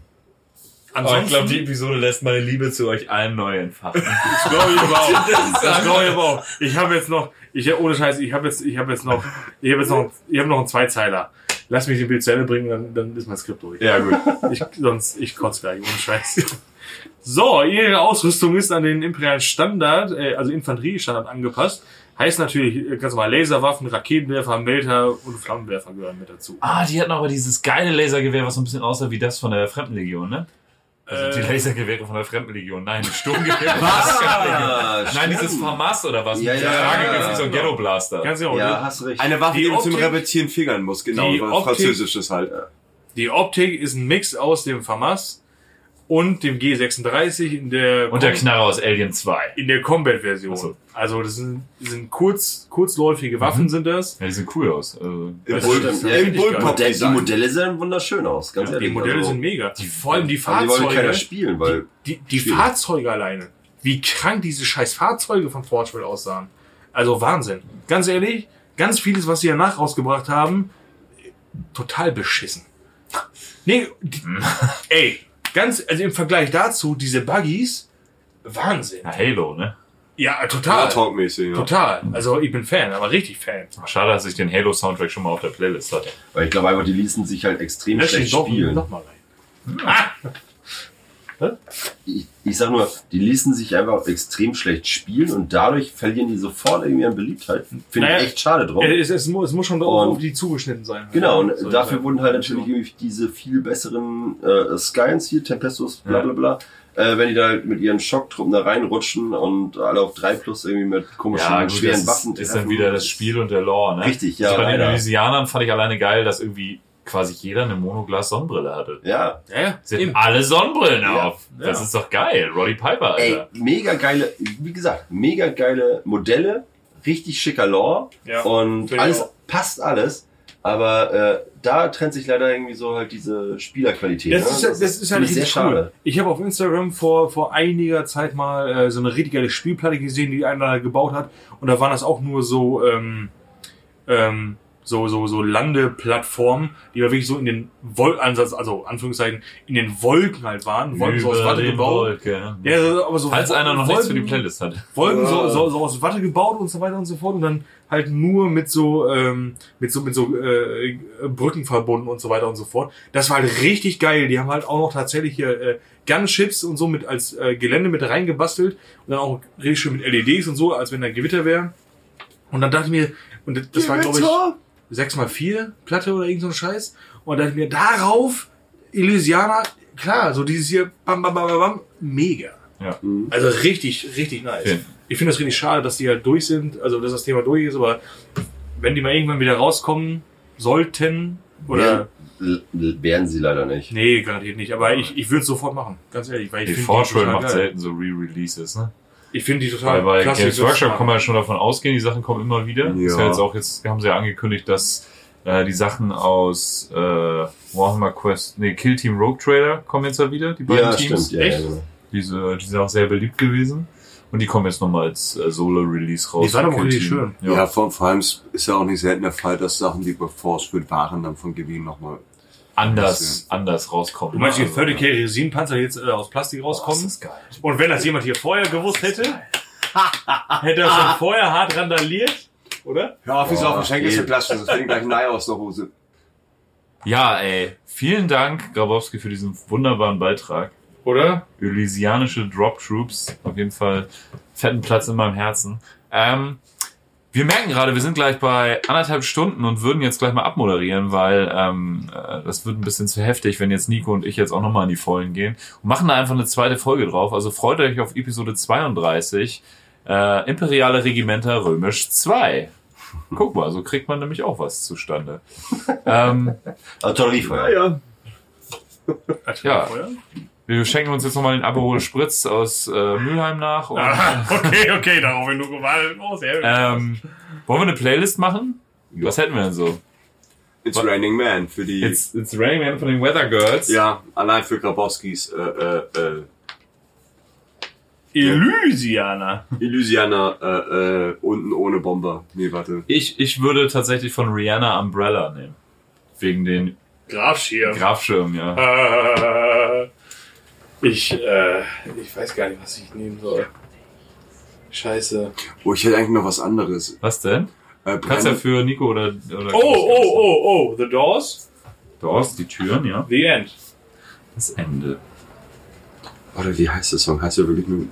Oh, ich glaube, die Episode lässt meine Liebe zu euch allen neu entfachen. Das glaube ich aber auch. Das glaube ich aber auch. Ich habe jetzt noch, ich ohne Scheiß, ich habe jetzt, ich habe jetzt noch, ich habe jetzt noch, ich habe noch einen Zweizeiler. Lass mich den Bild zu Ende bringen, dann, dann ist mein Skript durch. ja, gut. Ich, sonst, ich kotze gleich, ohne Scheiß. So, ihre Ausrüstung ist an den imperialen Standard, äh, also Infanteriestandard angepasst. Heißt natürlich äh, ganz normal Laserwaffen, Raketenwerfer, Melter und Flammenwerfer gehören mit dazu. Ah, die hatten aber dieses geile Lasergewehr, was so ein bisschen aussah wie das von der Fremdenlegion, ne? Also die Äh. Lasergewehre von der Fremdenlegion. Nein, die Sturmgewehre. Nein, Nein, dieses FAMAS oder was? Ja, ja, der ja, ja, wie so ein genau. Ghetto Blaster. Ganz genau. Ja, hast recht. Eine Waffe, Die die, du zum Repetieren fingern musst, genau, Die was Optik- Französisches halt. Die Optik ist ein Mix aus dem FAMAS und dem G36 in der Und der Knarre aus Alien 2. in der Combat-Version. Ach so. Also das sind, sind kurz, kurzläufige Mhm. Waffen sind das. Ja, die sehen cool aus. Also, Im Das Bull- im ja, richtig Modell, die. Modelle sehen wunderschön aus, ganz Die ehrlich. Modelle also, sind mega. Die, vor allem die aber die wollen keiner Fahrzeuge. spielen, weil Die, die Schwierig. Fahrzeuge alleine. Wie krank diese scheiß Fahrzeuge von Forgewell aussahen. Also Wahnsinn. Ganz ehrlich, ganz vieles, was sie danach rausgebracht haben, total beschissen. Nee, die, ey, ganz, also im Vergleich dazu, diese Buggies, Wahnsinn. ja, Halo, ne? Ja, Ja, total. talkmäßig, ja. Total. Also ich bin Fan, aber richtig Fan. Schade, dass ich den Halo-Soundtrack schon mal auf der Playlist hatte. Weil ich glaube einfach, die ließen sich halt extrem Lass schlecht doch spielen. noch mal rein. Ich, ich sag nur, die ließen sich einfach extrem schlecht spielen und dadurch verlieren die sofort irgendwie an Beliebtheit. Finde Naja, ich echt schade drum. Es, es, muss, es muss schon auf, die zugeschnitten sein. Genau, und So, dafür wurden halt natürlich irgendwie diese viel besseren äh, Skyans hier, Tempestos, bla bla bla, äh, wenn die da mit ihren Schocktruppen da reinrutschen und alle auf 3 plus irgendwie mit komischen, Ja, gut, schweren Waffen ist, ist dann wieder das Spiel und der Lore, ne? Richtig, ja, Also bei den leider. Elysianern fand ich alleine geil, dass irgendwie quasi jeder eine Monoglas-Sonnenbrille hatte. Ja, Ja, Sie hatten alle Sonnenbrillen Ja. auf. Das Ja. ist doch geil. Roddy Piper, ey, Alter. mega geile, wie gesagt, mega geile Modelle, richtig schicker Lore Ja, und alles, passt alles. Aber äh, da trennt sich leider irgendwie so halt diese Spielerqualität. Das ne? ist, das ist halt sehr cool. schade. Ich habe auf Instagram vor, vor einiger Zeit mal äh, so eine richtig geile Spielplatte gesehen, die einer gebaut hat. Und da waren das auch nur so, ähm, ähm, so, so, so Landeplattformen, die aber wirklich so in den Wolkenansatz, also Anführungszeichen, in den Wolken halt waren. Wolken so aus Über Watte gebaut. Wolken. Ja, aber so Falls einer noch nichts für die Wolken- Playlist hat. Wolken so, so, so aus Watte gebaut und so weiter und so fort und dann halt nur mit so ähm, mit so mit so äh, Brücken verbunden und so weiter und so fort. Das war halt richtig geil. Die haben halt auch noch tatsächlich hier äh, Gunships und so mit als äh, Gelände mit reingebastelt und dann auch richtig schön mit LEDs und so, als wenn da Gewitter wäre. Und dann dachte ich mir, und das- das war glaube ich 6x4 Platte oder irgend so ein Scheiß. Und dann dachte ich mir, darauf Elysianer, klar, so dieses hier, bam, bam, bam, bam, bam, mega. Ja. Also richtig, richtig nice. Ja. Ich finde das richtig schade, dass die halt durch sind, also dass das Thema durch ist, aber wenn die mal irgendwann wieder rauskommen sollten, oder, Werden, l- werden sie leider nicht. nee, garantiert nicht, aber ich, ich würde es sofort machen, ganz ehrlich, weil ich Die total macht geil. selten so Re-Releases, ne? Ich finde die Weil total bei klasse. Games Workshop kann man ja schon davon ausgehen, die Sachen kommen immer wieder. Ja. Das ist ja jetzt auch jetzt, haben sie ja angekündigt, dass äh, die Sachen aus äh, Warhammer Quest, nee, Kill Team Rogue Trader kommen jetzt ja wieder, die beiden Ja, Teams. stimmt. Ja, ja, Echt? genau. Diese, die sind auch sehr beliebt gewesen. Und die kommen jetzt nochmal als äh, Solo-Release raus. Die waren aber richtig schön. Ja. Ja, vor, vor allem ist ja auch nicht selten der Fall, dass Sachen, die bei Force wird waren, dann von Gewinn nochmal. Anders, anders rauskommen. Du meinst, die Also, 30k Resinpanzer die jetzt äh, aus Plastik rauskommen? das ist geil. Und wenn das jemand hier vorher gewusst hätte, hätte er schon vorher hart randaliert, oder? Hör auf, wie so auf dem Schenkel zu klatschen, sonst fällt gleich ein Ei aus der Hose. Ja, ey. Vielen Dank, Grabowski, für diesen wunderbaren Beitrag. Oder? Elysianische Drop Troops. Auf jeden Fall fetten Platz in meinem Herzen. Ähm, wir merken gerade, wir sind gleich bei anderthalb Stunden und würden jetzt gleich mal abmoderieren, weil ähm, äh, das wird ein bisschen zu heftig, wenn jetzt Nico und ich jetzt auch nochmal in die Vollen gehen. Und machen da einfach eine zweite Folge drauf. Also freut euch auf Episode 32. Äh, Imperiale Regimenter Römisch 2. Guck mal, so kriegt man nämlich auch was zustande. ähm, Artilleriefeuer. ja. Ja. Feuer? Wir schenken uns jetzt nochmal den Aperol Spritz aus äh, Mülheim nach. Und, Ah, okay, okay, darauf bin du gewartet. Oh, sehr ähm, wollen wir eine Playlist machen? Was hätten wir denn so? It's Was? Raining Man für die. It's, it's Raining Man von den Weather Girls. ja, allein für Grabowskis äh, äh, äh, Elysianer. Illusianer äh, äh, unten ohne Bomber. Nee, warte. Ich, ich würde tatsächlich von Rihanna Umbrella nehmen. Wegen den Grafschirm. Grafschirmen, ja. Äh, ich, äh, ich weiß gar nicht, was ich nehmen soll. Scheiße. Oh, ich hätte eigentlich noch was anderes. Was denn? Äh, Kannst ja für Nico oder, oder Oh, oh, oh, oh, The Doors, Doors, die Türen, ja. The End. Das Ende. Warte, wie heißt der Song? Heißt ja wirklich nur.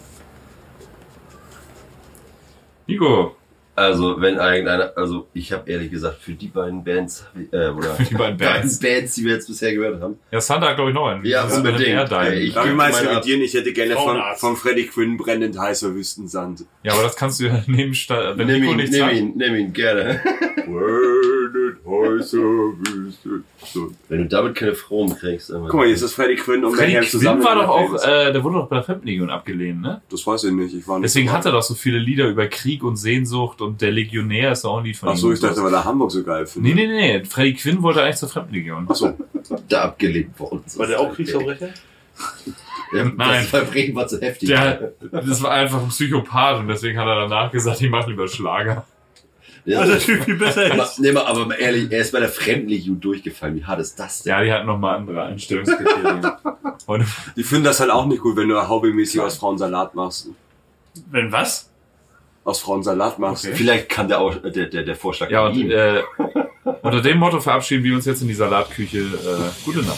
Nico, Also, wenn irgendeiner, also ich habe ehrlich gesagt für die beiden Bands, äh, oder die beiden Bands. Bands, die wir jetzt bisher gehört haben. Ja, Santa hat glaube ich noch einen. Ja, Das ist bei unbedingt. Ja, ich- ich gebe mal meine revidieren? Ich hätte gerne von, von Freddy Quinn brennend heißer Wüstensand. Ja, aber das kannst du ja nehmen, statt, wenn Nimm Nico ihn, nichts nimm sagt. ihn, nimm ihn, gerne. Brennend heißer Wüstensand. Wenn du damit keine Frauen kriegst. Guck mal, jetzt ist Freddy Quinn und Freddy Quinn zusammen. war doch auch, äh, der wurde doch bei der Fremdenlegion abgelehnt, ne? Das weiß ich nicht. Ich war nicht Deswegen dabei. hat er doch so viele Lieder über Krieg und Sehnsucht und der Legionär ist auch ein Lied von Ach so, ihm. ich dachte, weil er Hamburg so geil findet. Nee, nee, nee, Freddy Quinn wollte eigentlich zur Fremdenlegion. Ach so. Da abgelehnt worden. War der auch Kriegsverbrecher? Nein. Das Verbrechen war zu heftig. Der, das war einfach ein Psychopath und deswegen hat er danach gesagt, ich mache lieber Schlager. ja, Also der Typ viel besser aber, ist. nee, aber mal ehrlich, er ist bei der Fremdenlegion durchgefallen. Wie hart ist das denn? Ja, die hatten nochmal andere Einstellungskriterien. Und Die finden das halt auch nicht gut, wenn du hobbymäßig aus Frauen Salat machst. Wenn was? Aus Frauen Salat machst. Okay. Vielleicht kann der, auch, der, der, der Vorschlag ja, und ihm. äh, unter dem Motto verabschieden wir uns jetzt in die Salatküche. Äh, gute Nacht.